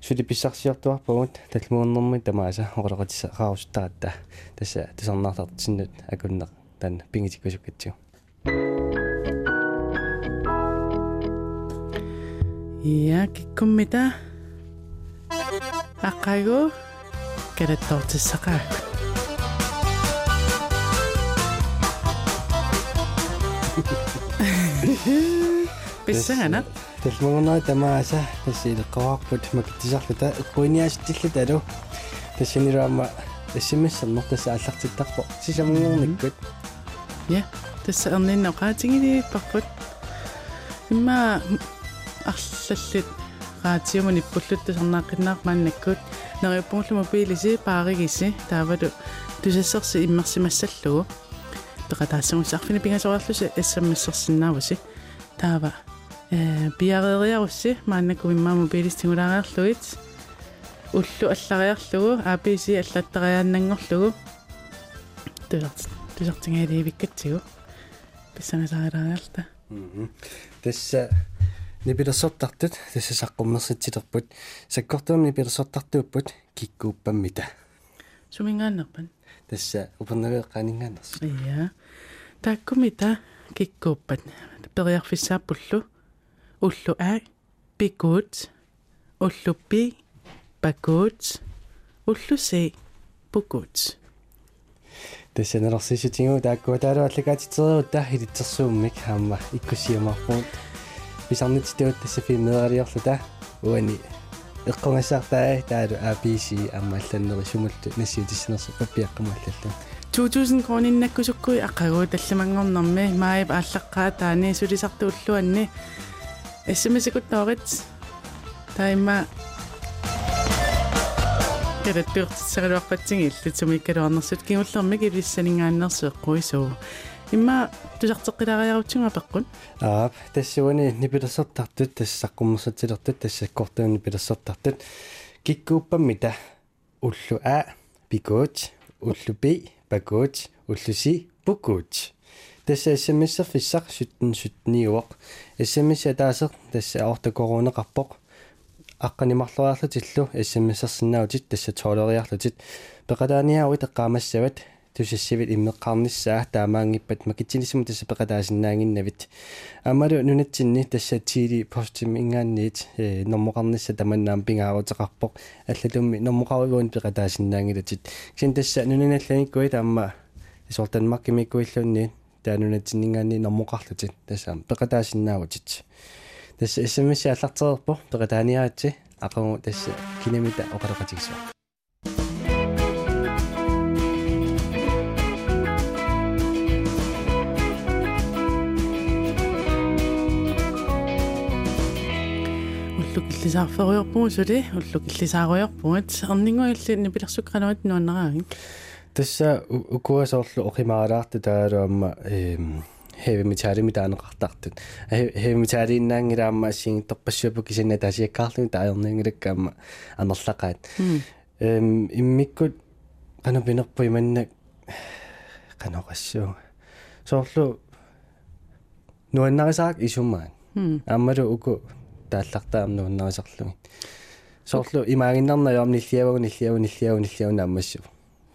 сули писсарсиартуарпагут талмууннэрми тамааса оқалерутиссақарусутаратта тасса тасарнаартартсиннут акуннеқ таан пингитиккусуккатсигу Ja, kikkummita. Аққагу калаттортиссақаак. Биссагана. талмуунаа тамааса тассиилеққаваарпут макитсисарлута уккуиниааситтиллут алу тассинираама эсэмэссэрнер тасса аллартиттарпо сисамунгорниккут Ja, тасса эрнинно qaatigidiipparput. Имма арлаллит qaatiumuni ippulluttusarnaaqqinnаар мааннаккут нериуппунгуллу мобилиси пааригиси таавалу тусассерси иммерсимассаллугу пеқатаассамусарфини пингасориарлуси эссаммассерсинааваси таава э пиарериарусси мааннакку иммаа мобилис тигулаариарлугит уллу аллариарлугу ааписи аллаттариааннангорлугу тусарт тусартингаалиивиккатсигу писсанасаариалта тасса нипилерсортартут тасса саққуммерситсилерпут саккортуумни пилерсортартууппут киккууппаммита. Сумингааннерпан тасса упернавеэққаанингаанерс ия. Таккумита киккууппат. Периарфиссааппуллу уллу аа пикуут уллуппи пакуут уллуси пукуут тасса нерсиситингу тааккуа таалу аллагаатитериута хилитсерсууммик хаама иккусиамарпуут писарнититуут тасса фимеариарлута уани эққонгассаартаа таалу APC аммалланнери сумулту нассиутиссинерсо паппиаққамаллаллу 2000 крониннаккусуккуи аққагуу талламангорнэрми маип ааллаққаа таани сулисарту уллуанни смсикут тоорит тайма кэраттуертсарилуарпатсиги иллутсумиккалуарнерсут кигуллерми килиссанингааннерсеэққуисуу имма тусартеққилариарутсунга пеққун аа тассуани нипилерсортартут тассаққуммерсатилертут тассаккортууни пилерсортартут киккууппаммита уллу а пикуут уллупи пакуут уллуси пукуут тасса смсерфиссақ суттен суттниуоқ смс атаасеқ тасса аорта коронеқарпоқ аққанимарлуаарлутиллу смсерсинаутит тасса тоолериарлутит пеқалааниауи теққаамассават тусассивит иммеққарниссаа таамаангиппат макитсинисму тасса пеқалаасиннаангиннавит амалу нунатсинни тасса тиили постим ингаанниит э нормоқарнисса таманнаам пингаарутеқарпоқ аллалумми нормоқаругуун пеқалаасиннаангилатит кисин тасса нунаналланиккуи таама исортанмаккимиккуиллунни таанунатсиннингаанни нормоқарлутит тасса пеқалаасиннаавутит тасса смс аллартерерпо пеқалааниаатси ақангу тасса кинамита оқалеқатигсуа уллук иллисаарферуйорпугу сули уллук иллисааруйорпугат эрнингуилли нипилерсуккрануат нуаннераагин тасса укуасоорлу оқимаалаарту таалуамма эм heavy metal mi таанеқартартут heavy metal иннаангилаама сингитторпассуапу кисинна тасиаккаарлуни таернингилаккаама анерлақаат эм иммиккут қана пинерпу иманна каноқассуу соорлу нуаннарисаак исумаан аммалу уку тааллартаам нуаннарисарлуги соорлу имаагиннарнаём ниллиавагу ниллиаву ниллиаву ниллиаву нааммассу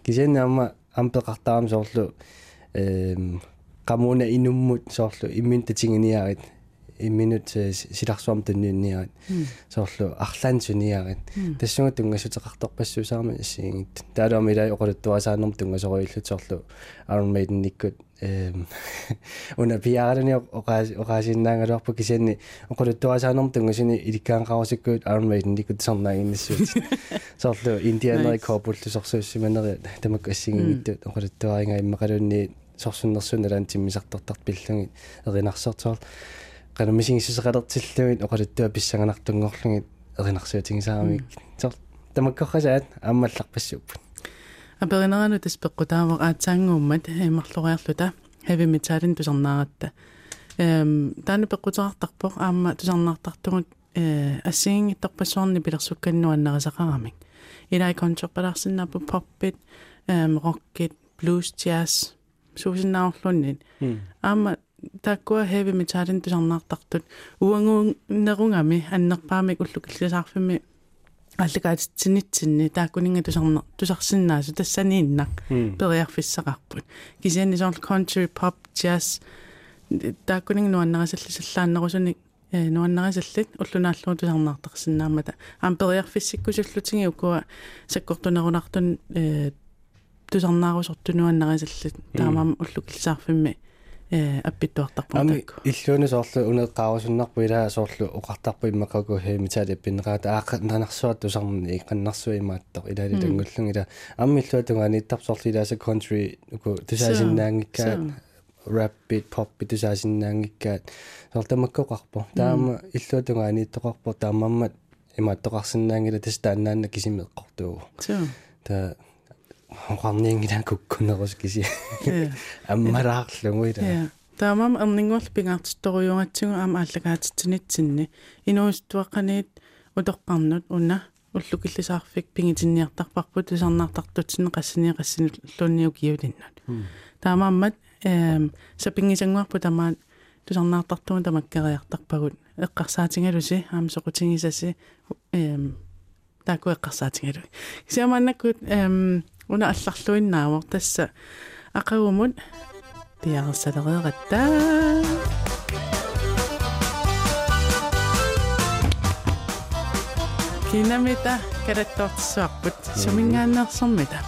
кисиани амма ампеқартаарам соорлу эм qamuna inummut soorlu imminta tinginiarit imminut silarsuam tunniunniarit soorlu arlansuniarit tassunga tungasutеқартарпассуусаарма иссигингит таалуами илаа оқулуттуасааернэрм тунgasоруиллут соорlu Iron Maiden никкут эм уна пиарани оqaasinnaaгалуарпу кисианни оқулуттуасааернэрм тунгасини иликкаанқарусиккуут Iron Maiden никкут сарнаагиннассуут соорlu индианери коопуллусорсууссиманери тамак ассигингиттут оқулуттуаринга иммақалуунни сорсуннэрсуналаан тиммисартартар пиллуги эринарсертуар канамисигиссусеқалертиллугит оқалуттуа писсаганартунгорлугит эринарсуутигисаарамик сор тамаккоррасаат ааммалларпассууппут аперинерану таспеққутаавақ аатсаангууммат имарлориарлута heavy metalin тусарнааратта эм таана пеққутеқартарпоқ аама тусарнаартартугут э ассигингиттарпассуарни пилерсукканнуаннерисақарамик илай кончерпаларсиннаапу поппит эм роккит blues jazz суусиннаарлуннит аама таккуа heavy metalin тусарнаартартут уангууннерунгами аннерпаамик уллукиллисаарфими аллагаатитсинитсинни тааккунинга тусарнер тусарсиннаасу тассанииннақ периарфиссақарпут кисианни соор country pop jazz. Тааккунинг нуаннерасаллисаллааннерусуник э нуаннерасаллит уллунааллуу тусарнаартарсинаамата аам периарфиссиккусуллутиги укуа саккортунерунартун э тусарнаарусортунуаннерисаллит таамаама уллукиллисаарфимми э аппиттуартарпу ами иллууни соорлу унеққарусуннарпу илаа соорлу оқартарпу иммақагу хеемитаали пиннераата ааққа нанарсуат тусарни иққаннарсуи имааттар илаали тангуллун ила амми иллуатунга аниттар соорлу илааса country уку тусаасиннаангиккаат rap beat pop beat тусаасиннаангиккаат соорлтамаккоқарпу таама иллуатунга аниттоқарпу таамаммат имааттоқарсинаангила тас тааннаанна кисимеққортуу та хоқарнингилан куккунерус киси аммараарлугуила таамам эрнингуарл пингаартитторуйунгатсигу аама аллагаатитсинитсинни инуистуаққаниит утоққарнут уна уллукиллисаарфик пингитинниартарпарпут тусарнаартартутсин qassini qassini лунниу киулиннут таамааммат эм сапингисангуарпу тамаат тусарнаартартума тамаккериартарпагут эққарсаатингалуси аама соқутингисаси эм таку эққарсаатингалу кисиамааннаккут эм уна алларлуиннаавор тасса ақагумут пиарсалереератта кинамита караттортсуарпут сумингааннерсэрмита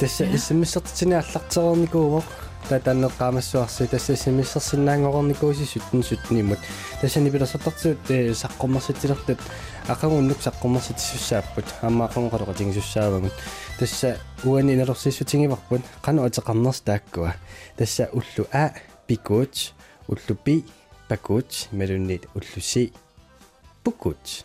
тасса иссимиссертитини аллартерерникуувоқ татаннеққамассуарси тасса иссимиссерсинаангорникуусси суттин суттиниммут тассани пилерсартартуут саққуммерситилертут ақагуннук саққуммерситиссуссааппут аммаақонгоқалоқатингисуссаавагут тасса уани иналерсиссутингиварпут қану атеқарнерс тааккуа тасса уллу а пикууч уллу пи пакууч мелуннит уллуси пукууч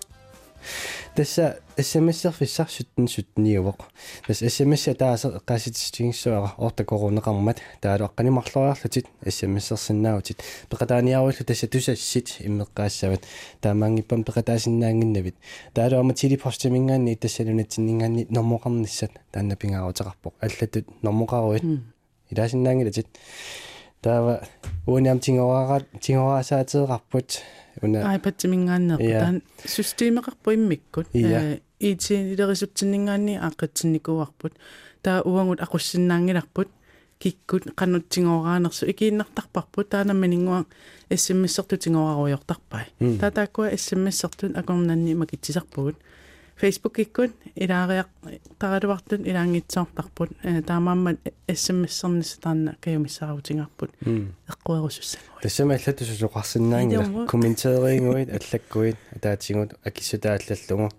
тасса смс-серфиссар суттин суттниувоқ тас смс тааса қаситистигиссуара орта коронеқармат таалу аққанимарлориарлутит смс-серсиннаавутит пеқатааниаруиллу тасса тусассит иммеққаассават таамаангиппам пеқатаасиннаангиннавит таалу ама тилипостимингаанни тассалунатсиннингаанни нормоқарниссат таанна пингаарутеқарпоқ аллатут нормоқаруит илаасиннаангилатит таава униам тингоараат тингоаасаатеэқарпут уна айпатсимингааннеэппу таан системеқарпу иммиккут э ити илерисутсиннингаанни ааққатсинникуарпут таа уангут ақуссиннаангиларпут киккут qanutsingoraanерсу икииннартарпарпут таанамманингуа смс-сертутингораруйортарпай таатааккуа смс-сертут акорнанни макитсисарпугут Facebook илаариақ таралуартут илаангитсоортарпут таамааммат SMS-сернис таанна каюмиссаарутингарпут эққуерусуссагуа тассама аллатусусоқарсинаангила комментеерингуит аллаккуит таатсигут акиссутааллаллугу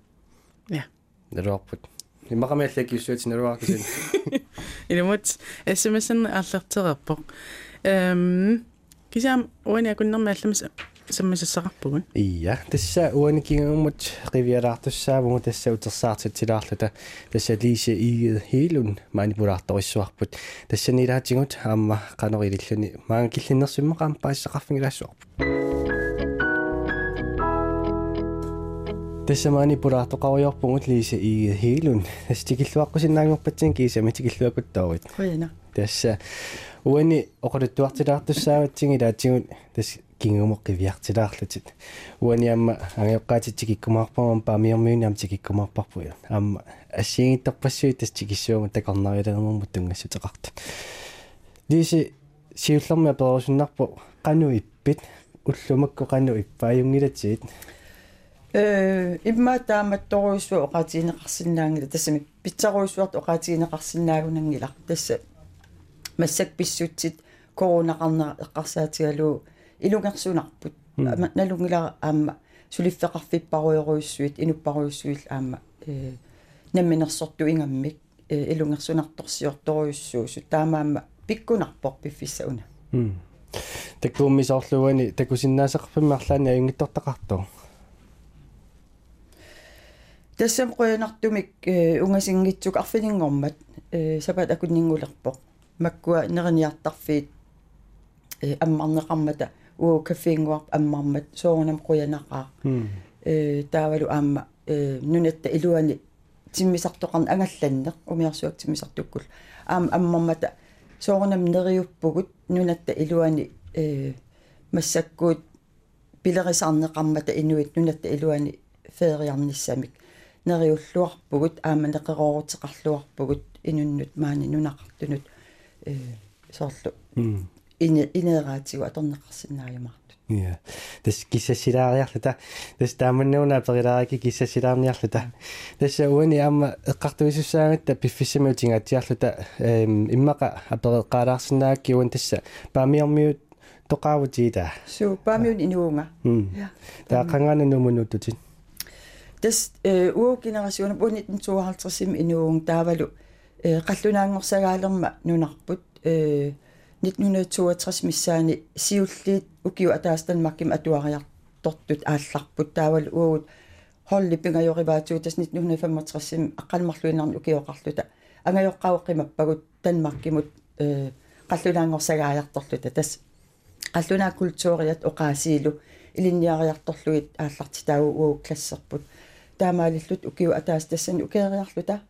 я нэрорпут имақами аллакиуссуати нэруаркисин илумут SMS-эн аллертерерпоқ эм кисам уани акуннэрми алламас саммисассақарпугун ия тасса уаникигуммут ривиалаартуссаавгу тасса утерсаартитсилаарлута тасса лисе иигед хилун манипулаарториссуарпут тассанилаатигут аама канорилиллуни маага киллиннерсимма qaam паассақарфингилаассуарпут тасса манипулаартоқаруйорпугут лисе иигед хилун тас тикиллуаққусиннаангорпатсин кисами тикиллуакуттаавит хояна тасса уани оқалуттуартилаартуссааватсиги лаатсигут тас кингумоққивиартилаарлутит уани амма ангиоққаатитсик иккумаарпамам паамиормиуниам тикиккумаарпарпу амма ассиингиттарпассуи тас тикиссуама такорнарилагермумму тунгассутеқартут лиси сиуллэрми аперусуннарпу кану иппит уллумакку кану иппааюнгилатсиит э имма тааматторуйсу оqatiineqarsinnaangila тассами питсаруйсуарт оqatiineqarsinnaagunangila тасса массак писсутсит коронақарнера эққарсаатигалуу илунгерсунарпут налунгила аама сулиффеқарфиппаруйоруйссуит инуппаруйссуил аама э намминерсорту ингаммик э илунгерсунарторсиорторуйссуусу таамаама пиккунарпор пиффиссауна таккууммисоорлуани такусиннаасеқарпиммарлаани аюнгиттортақарту тассам қуянартумик э унгасингитсук арфилингормат э сапат акуннингулерпоқ маккуа нерниартарфиит э аммарнеқармата уу кафеингуарп аммармат соорунам қуянақаа э таавалу аама э нунатта илуани тиммисартоқарна ангалланнеқ умиарсуак тиммисартуккул аама аммармата соорунам нериуппугут нунатта илуани э массаккуут пилерисарнеқармата инуит нунатта илуани феериарниссамик нериуллуарпугут аама неқероорутеқарлуарпугут инуннут маани нунақартунут э соорлу ине инераатигу аторнеқарсинааямартут я тэс киссасилаариарлута тэс тааманнууна перилааки киссасилаарниарлута тэс уани аама эққартуисуссаагатта пиффиссамиу тингаатиарлута эм иммақа апереққалаарсинаакки уан тасса паамиормиут тоқаавутиита су паамиун инуунга я таа қангаана нумунуттутит тас э уу генерасиуна бу 1952 инуун таавалу э қаллунаангорсагаалерма нунарпут э 1962 миссаани сиуллиит укиу атаастан атуариартортут аалларпут таавал уугут холли пингайориваатуу тас 1965 аққалмарлуинарни укиоқарлута ангайоққауққимаппагут танмаркимут э қаллунаангорсагааярторлута тас қаллунаа культууриат оқаасиилу илинниариарторлуит аалларти таау уу классерпут таамаалиллут укиу атаас тассани укеериарлута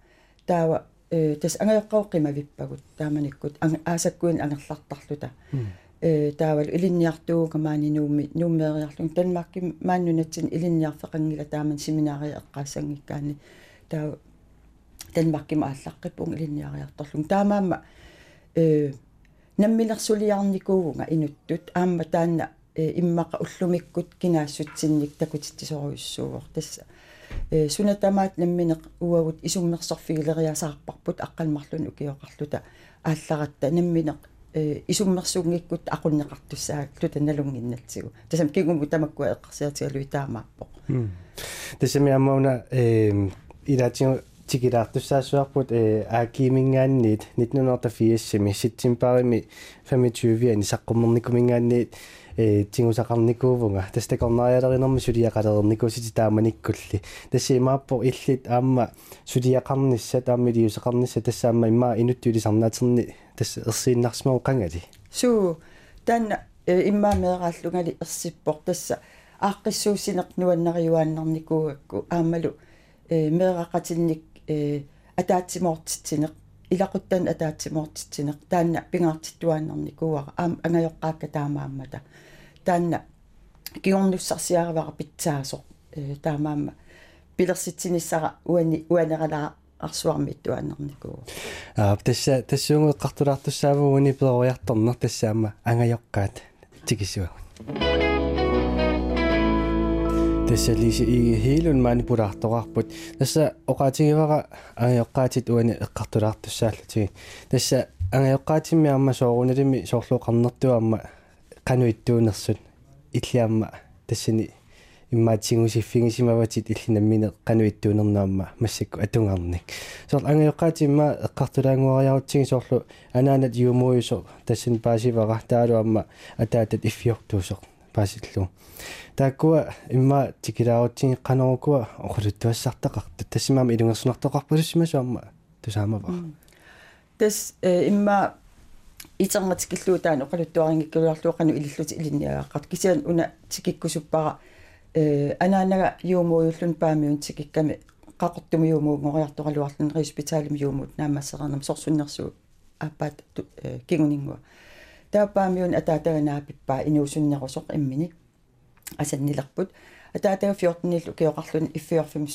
таава э тас ангайоққауққимавиппагут тааманиккут аасаккуин ангерлартарлута э таавал илинниартууга маанинууми нууммеериарлун танмакки мааннунатсин илинниарфеқангила тааман семинаари эққаассангиккаани таа танмаккима ааллаққиппун илинниариарторлун таамаама э наммилерсулиарникууга инуттут аама таанна иммаqa уллумиккут кинаассутсинник такутиттисоруйуссуугор тасса э сунатамаат намминеq уагут исуммерсорфигилериасаарпарпут аққалмарлун укиоқарлута. Аалларатта намминеq э исуммерсунгиккут aqunneqartussaaglута налунгиннатсигу тасам кигуму тамаккуа эққарсиатигалуи таамааппоқ тасами аммауна э илатио тикилаартуссаасуарпут э аакимингаанниит 1984 ситтимпарими 25 ани саққуммерникумингаанниит э тингусақарникуувнга тастакорнариалеринэрми сулиақалерникусити тааманиккулли тассимааппо иллит аама сулиақарнisса тааммилиусеқарнisса тассаама имма инуттуилисарнаатерни тасс ерсииннарсмау қангали суу таанна имма меэрааллунгали ерсиппор тасса ааққиссуусинеқ нуаннариуааннарникуугакку аамалу э меэрақатинник э атаатсимоортитсинеқ илақуттан атаатсимоортитсинеқ таанна пингаартиттуааннарникууара аам ангайоққаакка таамааммата. Таанна киорнуссарсиаравара питсаасо э таамаама пилерситсиниссара уани уанералаа арсуармиттуааннарникуу аа тасса тассуунгеққартулаартуссааву уни пеориарторнер тассаама ангайоққаат тикисуагун тассалиси иги хилун манипулаарторарпут тасса оqaатигивара ангайоққаатит уани эққартулаартуссааллутиги тасса ангайоққаатимми амма сооруналими соорлуоқарнертуамма кануиттуунерсут иллиамма тассани иммаатсигусиффигисимаватит иллинаммине кануиттуунернаамма массакку атунгарник соор ангайоққаатимма эққартулаангуариарутсиги соорлу анаанат юумуйусо тассан паасивара таалуамма атаатат иффиортуусоқ паасиллу тааккуа имма тикилаавутсиги канорукуа оқулуттуассартақарту тассимаама илунгерсунартоқарпулуссимасуамма тусаамава тас имма итэрматикиллуутаан оқалуттуарингиккулуарлуоқану илиллути илинниагааққат кисиан уна тикиккусуппара э анаанага юумууйуллун паамиун тикикками qaqortumu yuumuungoриartoqaluarlun rispitaalimi yuumuut naammassaqarnam sorsunnersu аппаат кигунингуа таапаамиун атаатаганаапиппаа инуусуннерусоқ иммини асаннилерпут атаатага 14нил киоқарлун иффиорфим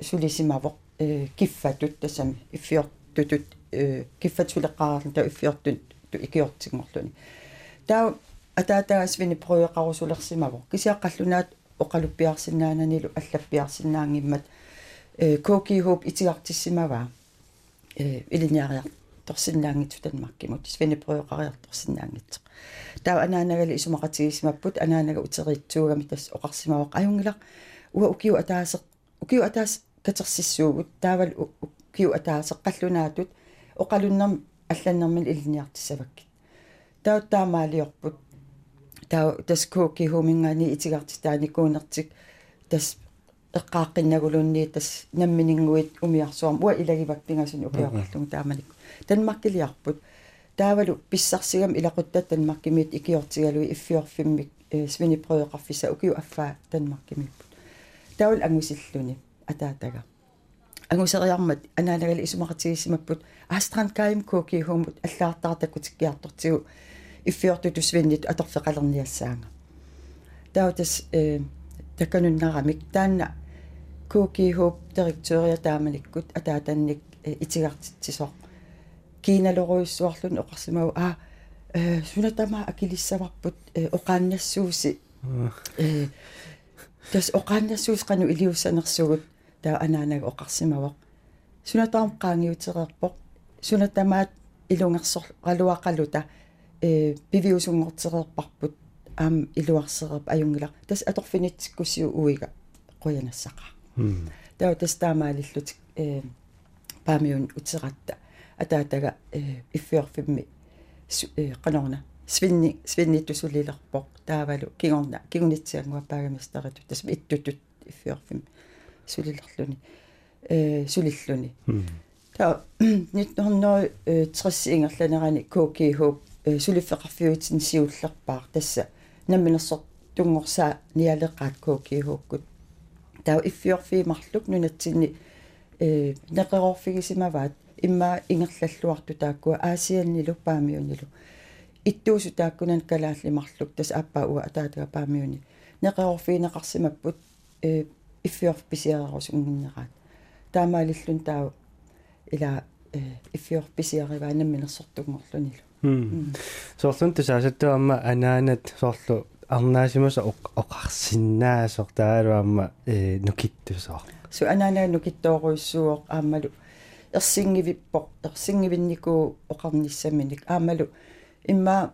сулисимавоқ э киффатут тассами иффиортутут э киффат сулеққарарлун таа иффиортут ту икиортигморлуни таа атаатагас вини проеқарусулерсимавоқ кисиаққаллунаат оқалуппиарсинаананилу аллаппиарсинаангиммат э коки хоп итигартиссимаваа э илиниариар торсиннаангитсу танмаркимут свени проеқариарторсиннаангитсеқ таа анаанагали исумақатигисимаппут анаанага утериитсуугами тас оқарсимавақ аюнгила уа укиу атаасеқ укиу атаас катерсиссуугут таавал укиу атаасеқ қаллунаатут оқалуннерм алланнэрмин илиниартиссаваккит таа таамаалиорпут таа тас коки хумингаани итигарти тааникуунертик тас эққааққиннагулунни тас намминингуит умиарсуарм уа илагивак пингасуни укиоқарлугу тааманик танмаккилиарпут таавалу писсарсигам илақуттат танмаккимиит икиортигалуи иффиорфиммик свини проеқарфиса укиу аффаа танмаккимиппут таавал ангусиллуни атаатага. Ангусериармат анаалагали исумақатигисимаппут аастран каим коки хумут аллаартаратаккутиккиартортигу иффиортуту свиннит аторфеқалерниассаanga таутас э такануннарамик таанна коки хуп директория тааманиккут атаатанник итигартитсисоқ kiinaloruissuarlun oqarsimau a sunatama akilissavарпут oqaannassууsi э тас oqaannassуус qanu iliussanersugut таа анаанага oqarsimavaq sunataam qaangiutereerpoq sunatamaat ilungersor qaluaqaluta э пивиусунгортерерпарпут аам илуарсерерп аюнгила тас аторфинитсиккусиу уига qoyanassaqaa таа тас таамаалиллутик э паамиун утератта атаатага иффиорфимми канорна. Свинни свинниттусулилерпоқ таавалу кигорна кигунитсиангуаппаагамистериту тас иттутут иффиорфим сулилерлуни э сулиллуни. Та 1960 ингерланерани коки хоп сулиффеқарфиуитсин сиуллерпаар тасса намминерсор тунгорсаа ниалеқаат коки хоккут таа иффиорфимарлук нунатсинни э неқерорфигисимаваат имма ингерллаллуарту тааккуа аасианнилу паамиунилу иттуусу тааккунан калааллимарлук тас аппаа уа атаатага паамиуни неқеорфиинеқарсимаппут э иффиорф писиарерус унгиннераат. Таамаалиллун таа ила э иффиорф писиариваа намминерсортугморлунилу соорлун тусаасаттуамма анаанат соорлу арнаасимаса оқарсиннаасор таалуамма э нукиттусоо су анаанаа нукиттооруиссуоқ аамалу ерсингивиппоқ ерсингивиннику оқарниссаминик. Аамалу имма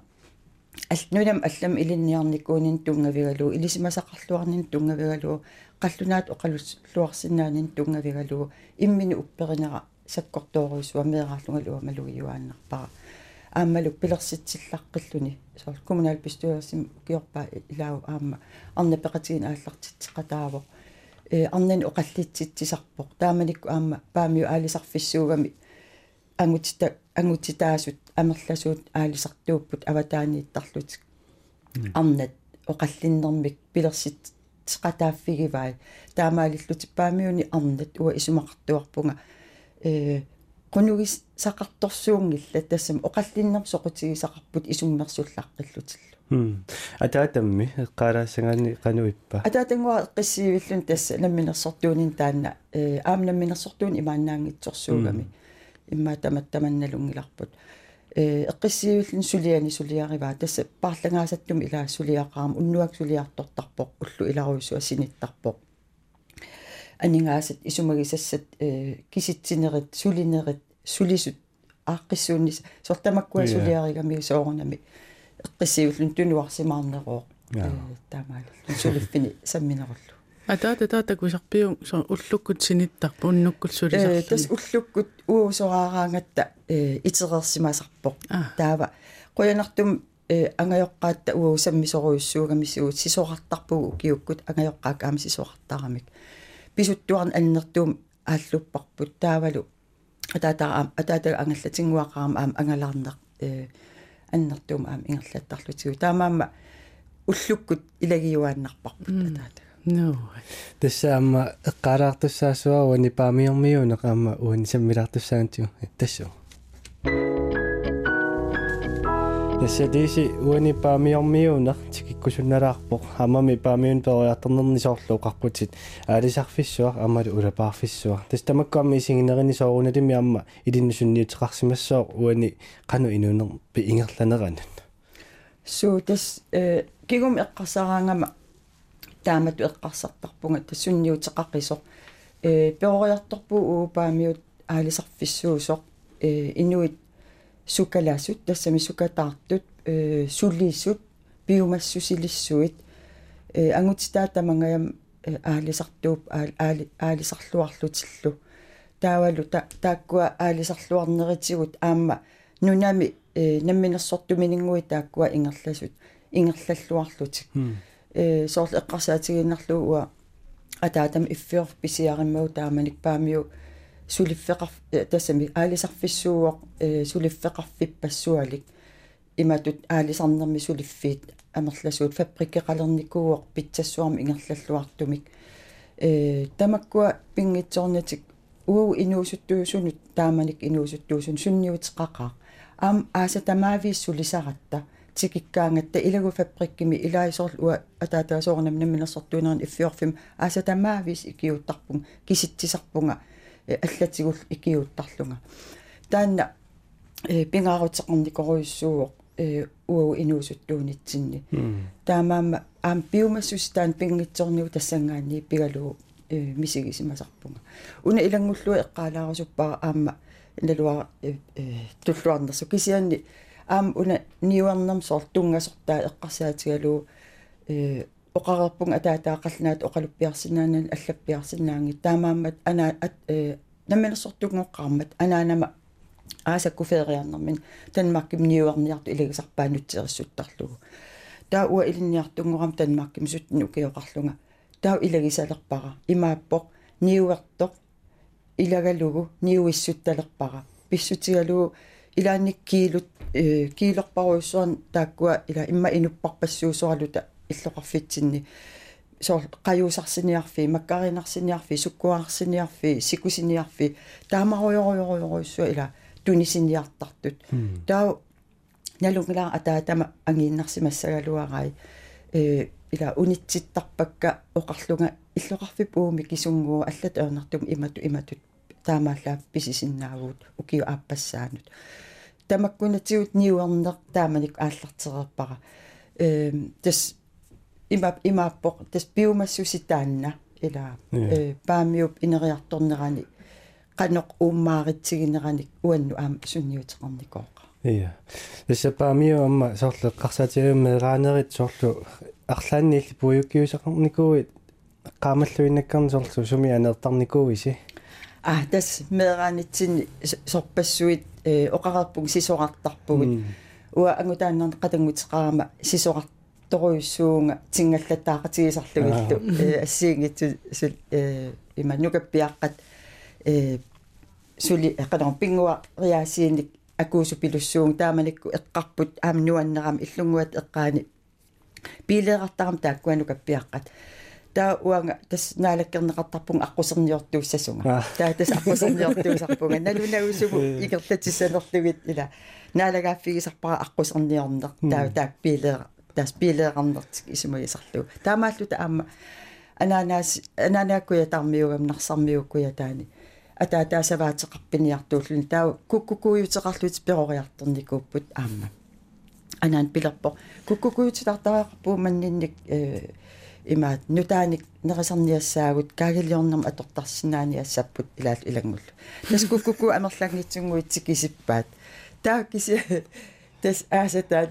алнунам аллам илинниарникуунин тунгавигалу илисимасақарлуарнин тунгавигалу қаллунаат оқалуллуарсинаанин тунгавигалу иммини упперинера саккортооруисуа меэраарлунгалуа малугиуааннарпара аамалу пилерситсиллаққиллуни соор коммунал пистуерсим киорпаа илаау аама арна пеқатигин ааллартитсеқатаавоқ арнани оқаллитситсисарпоқ тааманикку аама паамиу аалисарфиссуугами. Ангутита ангутитаасут амерласуут аалисартууппут аватаанииттарлутик арнат оқаллиннэрмик пилерсит теқатааффигивай таамаалиллути паамиуни арнат уа исумақартуарпунга э qunugis saqartorsuungilla тассам оқаллиннер соқутигисақарпут исуммерсуллаққиллутилла атаатамми эққалаассагаани qanуиппа атаатангуа эққиссиивиллун тасса намминерсортуунин таанна э аам намминерсортуун имааннаангитсорсуугами имма таматтаманналунгиларпут э эққиссиивиллун сулиани сулиариваа тасса паарлангаасаттум илаа сулиақарам. Уннуак сулиартортарпоқ уллу иларуисуа синиттарпоқ анингаасат исумагисассат э киситсинерит сулинерит сулисут ааққиссууннис сортамаккуа сулиаригами соорунами эққиссиуллун тунуарсимаарнероо таамаал сулиффини самминеруллу атаата таата кусарпиу со уллуккут синиттарпу уннуккут сулисарлу э тас уллуккут уусораараангатта э итерерсимасарпоқ таава қуянартум э ангайоққаатта уу саммисоруйуссуугамиссуут сисоқартарпугу киуккут ангайоққаак аами сисоқартарамик писуттуарн аннертуум ааллуппарпут таавалу атаатаа атаатаа ангаллатингуақарам аам ангалаарнеқ э аннертуум аам ингерлаттарлутигу таамаама уллуккут илагиуааннарпарпут атаата no тассаама эққалаартуссаасуа уани паамиормиунеқ аама уани саммилаартуссаантиу тассу Tässä diisi uoni paamiormiuna tikikkusunnalaarpoq amami paamiun periarternerni soorlu qarputit aalisarfissuaq amali ulapaarfissuaq tas tamakkuammi isinginerini soorunalimi amma ilinnusunniutiqarsimassooq uani qanu inuner pi ingerlaneranun суу тас э кигум эққарсараангама таамату эққарсартарпунга тассунниутеқақисоқ э перориарторпу уупаамиут аалисарфиссуусоқ э инуит сукалаасут тассами сукатаартут э суллииссут биумассусилиссуит. Э ангутитаа тамангаям аалисартууп аали аалисарлуарлутиллу таавалу тааккуа аалисарлуарнеритигут. Аама нунами э намминерсортуминингуи тааккуа ингерласут ингерллаллуарлутик э соорл эққарсаатигиннарлуу уа атаатам иффиор писиариммау тааманик паамиу сулиффеқар тассами аалисарфиссууоқ э сулиффеқарфиппассуалик иматут аалисарнерми сулиффиит амерласуут фабрикеқалерникууоқ питсассуарми ингерллаллуартумик э тамаккуа пингитсорнатик уу инуусуттуусунут тааманик инуусуттуусун сунниутеқақаа аам ааса тамаавииссулисаратта тикиккаангатта илагу фабриккими илаисорл уа атаатаасоорнам намминерсортуинерин иффиорфим ааса тамаавис икиуттарпун киситсисарпунга аллатигул икиуттарлунга таанна э пингаарутеқарникоруйссууоқ э уу инуусуттуунитсинни. Таамаама аам биумассустаан пингитсорниу тассангаани пигалуу э мисигисимасарпунга. Уна илангуллуи эққалаарусуппаа аама налуа э туллуарнерсу кисианни аам уна ниуарнам соор тунгасортаа эққарсаатигалуу э оқарерпунг атаатаақалнаат оқалуппиарсинаанан аллаппиарсинаанги таамааммат ана э намминерсортунгоққармат анаанама аасакку фериарнэрмин танмарким ниуарниарту илагисарпаанутсериссуттарлугу таа уа илинниартунгорам танмарким суттну укиоқарлунга таа илагисалерпара имааппоқ ниуертоқ илагалугу ниуиссутталерпара писсутигалугу илаанник киилут э киилерпаруйссуан тааккуа ила имма инуппарпассуусоралута иллоқарфитсинни соор қаюусарсиниарфи маккаринарсиниарфи суккуаарсиниарфи сикусиниарфи таамаруйоруйоруйоруйссуа ила тунисиниартартут таа налунгилаа атаатама ангииннарсимассагалуарай э ила унитситтарпакка оқарлунга иллоқарфип ууми кисунгуу аллат ернартум имату иматут таамааллаа писисиннаагуут укиу ааппассаанут. Тамаккунатигут ниуернер тааманик ааллартерерпара э тас имап имааппоқ тас биумассуситаанна ила э паамиуп инериарторнерани qanoq uummaaritsигинераник уанну аама сунниутеқарникооqa ия. Тасса паамиу амма соорлу эққарсаатигуммераанерит соорлу арлаанниилли пуйуккиусақарникууит qaamаллуиннаккарни соорлу суми анертарникууиси. А тас мераанитсини сорпассуит э оқарерпуг сисоқартарпугут уа ангутааннерне қатангутеқарама сисоқарторуйссуунга тингаллаттаақатигисарлугиллу э ассиингитсу э има нукаппиаққат э сули эққанер пингуа риаасиинник акуусу пилуссуун тааманикку эққарпут аамнуаннерам иллунгуат эққаани. Пилеэртарам тааккуану каппиаққат таа уанга тас наалаккернеқартарпун аққусерниортууссасунга таа тас аққусерниортуусарпунга налунагусугу икерлатиссанерлугит ила. Наалагааффигисарпара аққусерниорнер. Таа таак пилеэр тас пилеэрнертик исумагисарлугу таамааллута аама анаанаас ананааккуя тармиугамнарсармиуккуя таани атаатаасаваатеқарпиниартууллуни таа куккукуйутеқарлуит перориарторникууппут аама анаан пилерпо куккукуйутилартариақарпуу маннинник э имаат нутааник нерисарниассаагут каагилиорнерма атортарсинаани ассаппут илаал илангуллу тас куккуку амерлаагнитсунгуитсик кисиппаат таа киси тас аасатаат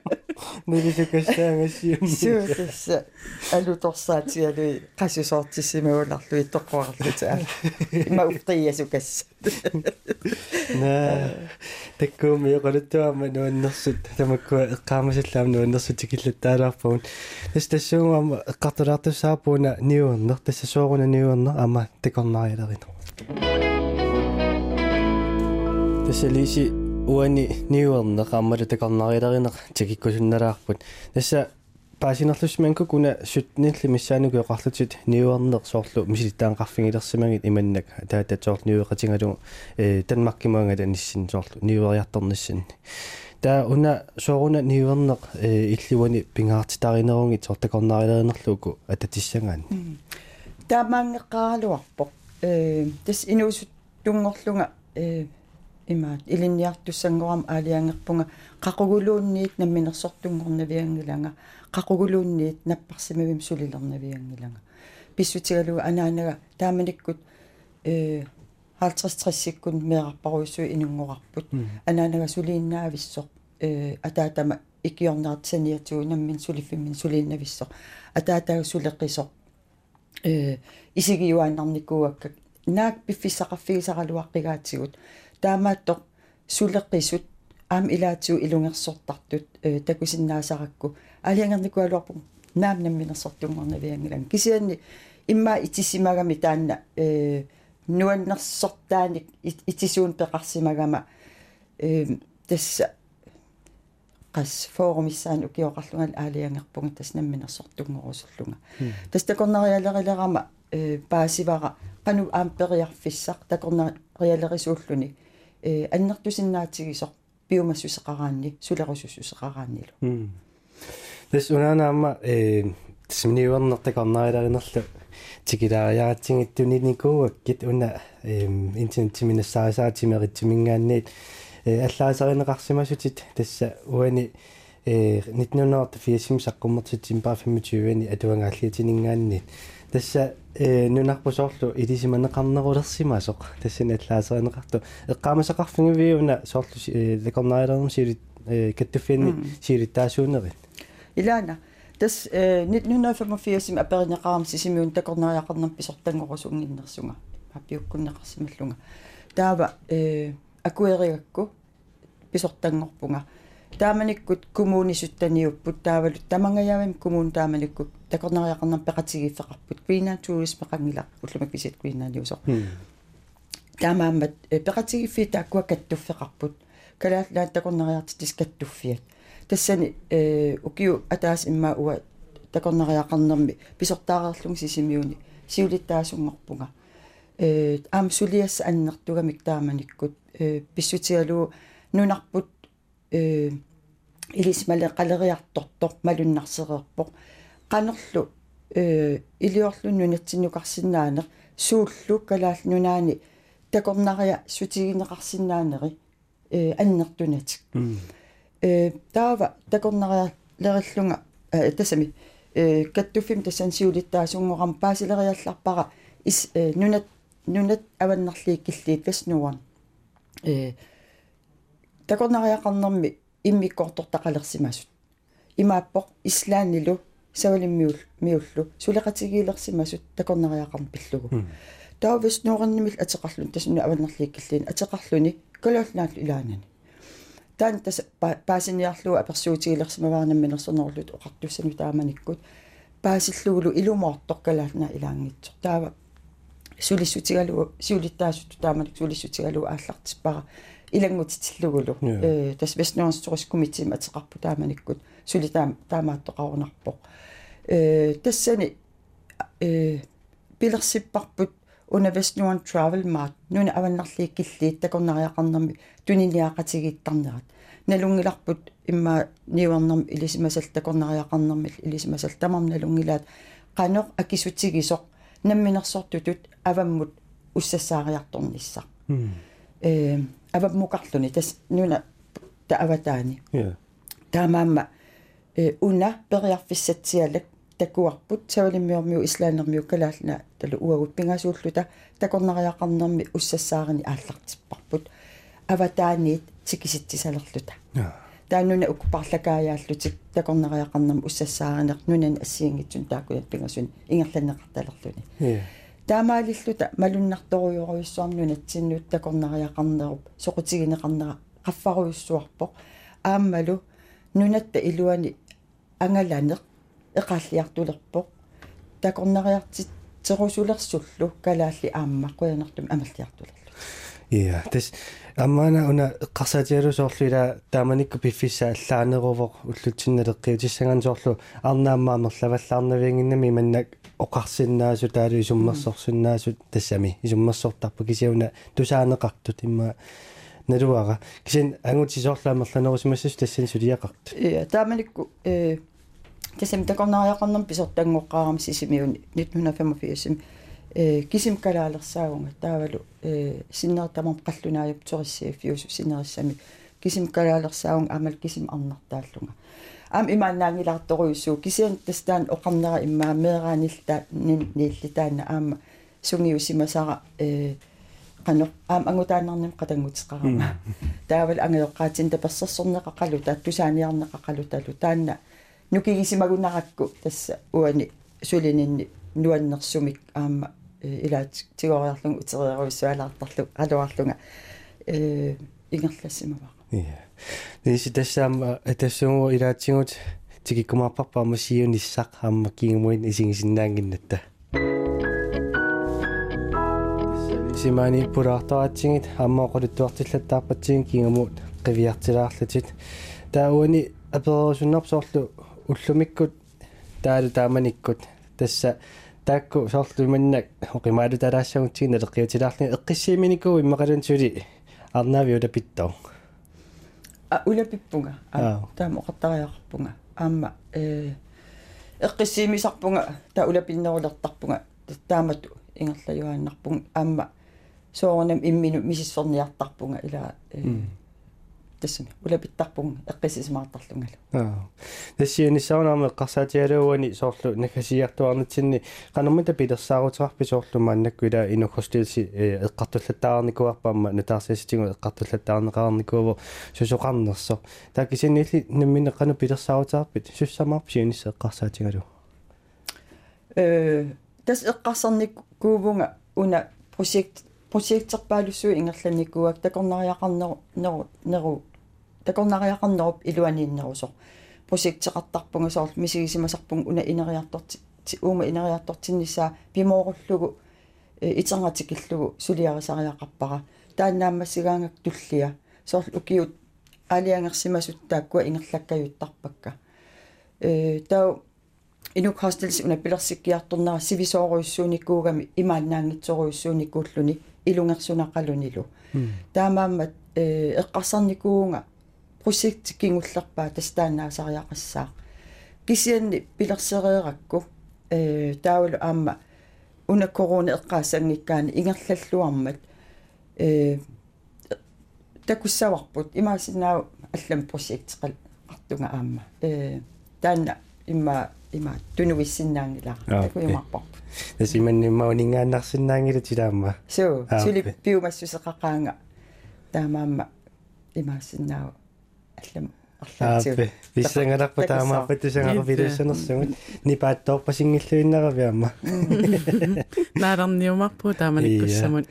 нэрисукассаангасиум суутэсса алуторсаатигалуи qassusortissимагуларлу иттоққуарлута има уфтиасукасса на таккуми yoqalutuama nuannersut tamakku eqqaamasallaam nuannersut tikillаттаалаарпуун тас тассуунгама эққартулаартуссаапууна ниуернер тассасооруна ниуернер ама такорнариалерина тассалиси уани ниуернер аммалу такорнариалеринеқ тикиккусунналаарпут тасса паасинерлусманку куна сутнилли миссаанугу эқарлутит ниуернер соорлу мисилиттаанқарфигилерсимагит иманнак таататсоор ниуеқатингалу э танмаккимуангала ниссин соорлу ниуериарторнissin таа уна сооруна ниуернеқ э илливани пингаартитаринерунгит сортакорнариалеринерлуку ататиссангаан таамаангеққаралуарпоқ э тас инуусут тунгорлунга э имаат илинниартуссангорам аалиангерпунга қақугулуунниит намминерсортунгорнавиангиланга қақугулуунниит наппарсимавим сулилернавиангиланга писсутигалуга анаанага тааманиккут э 50-60-сиккун меэқарпаруйссуи инунгорарпут анаанага сулииннаависсоқ э атаатама икиорнаартсаниатсуи наммин сулиффиммин сулииннависсоқ атаатага сулеққисоқ э исигиуааннарникууаккак наак пиффисақарфигисаралуаққигаатсигут таамааттоқ сулеққисут аам илаатсуу илунгерсортартут э такусиннаасаракку алиангерникуалуарпу наам намминерсортунгорнавиангилан кисианни имма итиссимагами таанна э нуаннерсортааник итисуун пеқарсимагама э тасса qas foorumissaan ukiоqarlungal aaliangerpunga tas namminersortunngorusуллунга tas takornarialerilerama э паасивара qanu аампериарфиссақ такорнариалерисууллуни э аннертусиннаатигисоқ пиумассусеқараанни сулерусуссусеқарааннилу тас унанаама э тисминиуернертакорнариалеринерлу тикилаариаратсингиттуниникууаккит уна э интентиминессаасаатимеритсимингаанниит э аллаасаринеқарсимасутит. Тасса уани э 1984 саққуммертитсим паа 25-ани атуангааллиатинингаанни тасса э нунарпусоорлу илисиманеқарнерулерсимасоқ тассани аллаасаринеқарту эққаамасақарфингивиуна соорлу лекорнаилернер сили э каттуффиани силиттаасуунерит илаана тас э 1985 аперинеқарам сисимиун такорнариақарнер писортангорусунгиннерсунга апиуккуннеқарсималлунга таава э акуэригакку писортангорпунга тааманиккут коммунисуттаниуппут таавалут тамангаявим коммун тааманиккут такорнариақарнер пеқатигиффеқарпут квина туризм қангила уллумак висит квинаниусо таамааммат пеқатигиффи тааккуа каттуффеқарпут калааллаат такорнариартитис каттуффиат тассани э укиу атаас имма уа такорнариақарнерми писортаарерлун сисимиуни сиулиттаасунгорпунга э аам сулиасса аннертугамик тааманиккут э писсутигалуу нунарпут э илисмале қалериарторто малуннарсереерпо qanерлу э илиорлун нунатсиннукарсинаанер сууллу калаал нунаани такорнариа сутигинеқарсинаанери э аннертунатик. Э таава такорнариа лериллунга э тасами э каттуффим тасан сиулиттаасунгорам паасилериалларпара ис э нунат нунат аваннарлииккиллиит васнуан э такорнариақарнерми иммиккортортақалерсимасут имааппоқ ислааннилу савалиммиул миуллу сулеқатигиилерсимасут такорнариақарн пиллугу таавис нууриннимил атеқарлун тасуна аваннерлииккиллиин атеқарлуни калаалнааллу илаанани таан тас паасиниарлуа аперсуутигилерсимаваарнамминерсоноорлут оқартуссани тааманиккут паасиллугулу илумоортор калаална илаангитсо таава сулиссутигалу сиулиттаасутту тааманик сулиссутигалу ааллартиппара илангутитиллугулу э тас веснуарсторис комитима атеқарпу тааманиккут сули таам таамааттоқарунарпоқ э тассани э пилерсиппарпут уна веснуан travel mart нуна аваннарлииккиллиит такорнариақарнэрми туниниаақатигииттарнерат налунгиларпут имма ниуарнэрми илисимасал такорнариақарнэрми илисимасал тамар налунгилаат qanoq akisutigisoq намминерсортутут аваммут уссассаариарторниссаа э аваммукарлуни тас нуна тааватаани таамаамма э уна периарфиссатсиалак такуарпут савалиммиормиу ислаанермиу калаална талу уагут пингасууллута такорнариақарнерми уссассаарани ааллартиппарпут аватааниит тикиситсисалерлута таануна укпарлакааяаллутик такорнериақарнам уссассааринеқ нунан ассиингитсун таакуят пингасун ингерланеқарталерлуни я таамаалиллута малуннарторуйоруйуссуарну натсиннут такорнариақарнеруп соқутигинеқарнера qaffаруйуссуарпоқ ааммалу нунатта илуани ангаланеқ эқаллиартулерпоқ такорнариартит терусулерсуллу калаалли аамма қуянартум амаллиартулерлу я тэс аммана уна эққарсаатиалусоорлуила тааманикку пиффисса аллаанеруво уллутсинналеққиутиссаган соорлу арнааммаамерлаваллаарнавиангиннами маннак оқарсиннаасу таалу исуммерсорсиннаасу тассами исуммерсортарпа кисиуна тусаанеқартут имма налуара кисин ангутисоорлаамерланерусимассус тассан сулиақартут э тааманикку э тасам такорнариақарнам писортангоққарам сисимиун 1985 э кисим калаалерсаагунга таавалу э синнертамам қаллунааюп туриссииф юусу синериссами кисим калаалерсаагун амал кисим арнартааллунга ам имааннаангиларторуйуссуу кисиан тастаан оқарнера иммаа меераанилта ниллитаана аама сунгиусимасара э qanu aam angutaanarnim qatangutiqarama taaval angeoqqaatin tapersersorneqaqalu taattusaaniarneqaqalu talu taanna nukigisimagunaqakku tassa uani sulininni nuannersumik aama ilaat tigoriarlung uterieruissualaartarlu aluarlunga э ингерлассимава я ниси тассаама тассунгу илаатсигут тигиккумаарпарпаама сиунissaq аама кингмуин исигисиннаангиннатта симани пураартаатсигит аммаоқулуттуартиллаттаарпатсигин кингамут қивиартилаарлутит тауани аперсуннарсоорлу уллумиккут таалу тааманиккут. Тасса таакку соорлу иманнак оқимаалу талаассагутсигин налеққиутилаарлни эққиссииминикуу иммақалунсули арнаавиула питтоо улапиппунга Аа. таама оқаттариақарпунга аама э эққиссиимисарпунга та улапиннерулертарпунга таамату ингерлаюааннарпунга аама соорнам иммину мисиссорниартарпунга ила э тассами улапиттарпунга эққисисмаартарлунгалу аа. Тассиунissaarunaarme эққарсаатиалууани соорлу накасиартуарнитсинни qanumita пилерсаарутерарпи соорлу мааннакку ила инуххостилси эққартуллаттаарникуарпаама нутаарсиаситигу эққартуллаттаарнеқарникууву сусоқарнерсо таакисиннилли наммине qanu пилерсаарутерарпит суссамаарпи сиунисса эққарсаатигалу э тас эққарсарникуувунга уна проект проекттерпаалуссуу ингерланникуак такорнариақарнеру неру неру такорнариақарнеруп илуанииннерусо проектеқартарпунга соорлу мисигисимасарпунга уна инериарторти уума инериартортиннissaа пимооруллугу итергатикиллугу сулиарисариақарпара тааннааммассигаангак туллия соорлу укиут алиангерсимасут тааккуа ингерлаккаюттарпакка э тау инук хостелс уна пилерсиккиарторнера сивисооруйуссууникуугами имааннаангитсоруйуссууникууллуни илунгерсунақалунилу таамааммат э эққарсарникуунга проект кингуллерпаа тастаанаасариақассаа кисианни пилерсерееракку э таавалу аама уна корона эққаасангиккаани ингерллаллуармат э такуссаварпут. Имаасинаа аллам проектеқал артунга аама. Э таанна имма има тунувиссиннаангила Аа, такуимарпарпут тасиманнимаунингааннарсинаангила тилаама. Суу Аа, сули окей. пиумассусеқақаанга таамаама имаасиннаау аллам ааппе виссангаларпа таамааппа тусангаru пилуссанерсугут нипааттоорпасингиллуиннаравиама нааларниумарпу тааманиккуссамут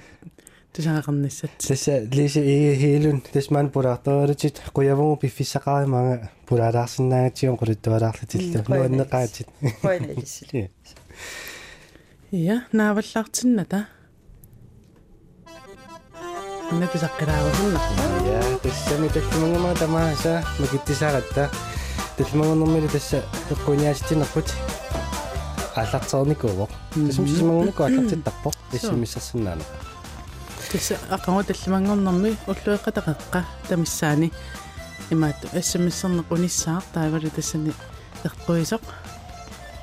тусаагерниссат тасса лиси и хилун тасман пулаарторалутит куявугу пиффиссақаримага пулаалаарсинаагатсион quluttualaarlutилла нуаннеқаатит хойлалисси я нааваллаартинната написаққилаагусунна я тассами таллумангама тамааса макиттисааратта таллумангунэрмили тасса эққуниааситинерпут аллартерникууво тасми симангуннику аллартиттарпо тассимиссерсинаана тисса ақагу таллимангорнэрми уллуэққатақеққа тамиссаани. Имаатту ассамиссернеқ униссаар таавали тассани эққуисоқ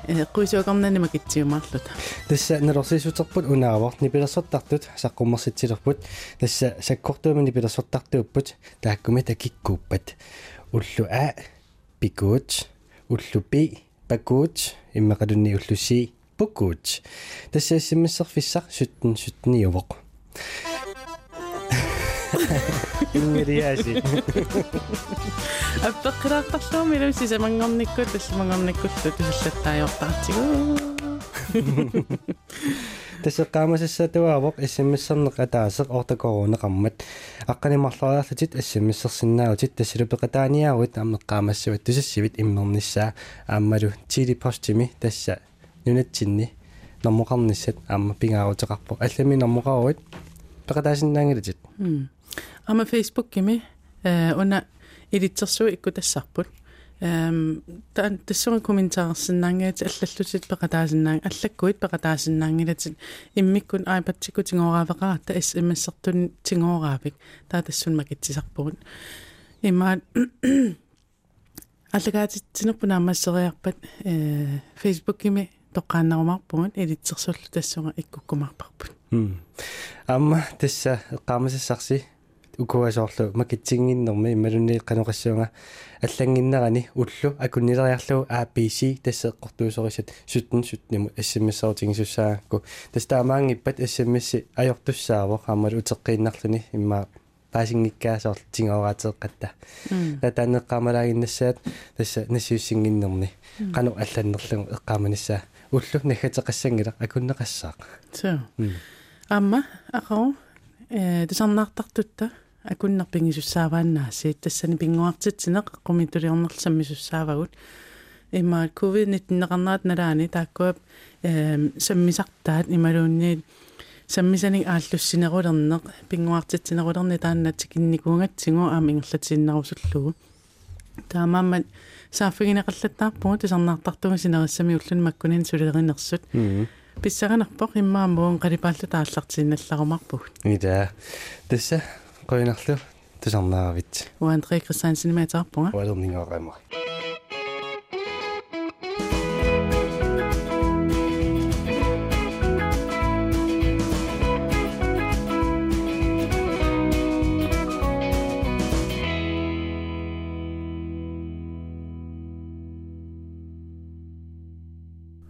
эққуисуақарнани макитсиумаарлута тасса налорсисутерпут унаавар нипилерсортартут саққуммерситсилерпут тасса саккортуумани пилерсортартууппут тааккуми такиккууппат уллу а пикууч уллу пи пакууч иммақалунни уллуси пукууч тасса симмиссерфиссар суттен суттниувоқ ингериаси аппеққилаартарлуumi илу сисамангорникку талламангорниккуллу тусаллаттаajortaartigu тасеққаамасассатуаавоқ иссиммиссернеқ атаасеқ ортакоруунеқармат аққанимарлуариарлутит ассиммиссерсинаагутит тассилупеқатааниаагут аммеққаамассуат тусассивит иммерниссаа ааммалу тили постими тасса нунатсинни нормоқарниссат аама пингаарутеқарпо. Аллами нормоқаруит пеқатаасиннаангилатит. Ама фейсбук кими э уна илитсерсуи иккутассарпут эм тан тассуга комментаарсиннаангаати аллаллутит пеқатаасиннаан аллаккуит пеқатаасиннаангилатит иммиккун айпатсикку тингооraавеқарта смссертун тингооraавик таа тассун макитсисарпугут имаат аллагаатитсинерпуна аммассериарпат э фейсбуккими тоққааннарумарпугут илитсерсуллу тассуга иккуккумарпарпут амма тасса эққаамасассарси укуасоорлу макитсингиннэрми ималуни каноқассуунга аллангиннерани уллу акуннилериарлу APC тассеққортуусорисат суттен сутниму ассиммиссаутингисуссаагакку тастаамаангиппат ассиммисси ajortussaaво аамалу утеққииннарлуни имма паасингиккаасоор тингооraатеэққатта татаанеққамалагиннассаат тасса насиуссингиннерни кану алланнерлугу эққаманиссаа. Уллу нахатеқассангила акуннеқассаақ. So амма ақау э тусарнаартартутта акуннерпингисуссаавааннаасиит тассани пингуартитсинеқ қумитулиорнерлсаммисуссаавагут имма covid-19 неқарнаат налаани тааккуап саммисартаат ималуунниит саммисаник ааллуссинерулернеқ пингуартитсинерулерни тааннат кинникуунгатсигу аама ингерлатииннарусуллугу таамааммат сааффигинеқаллаттаарпугу тусарнаартартугу синериссами уллун маккунин сулеринерсут писсаганерпоқ иммаамуун қалипааллу тааллартиинналларумарпуг ида тасса qoinarlu tusarnaaravit уандре кристиансин маатаарпунга уалернингоqamaq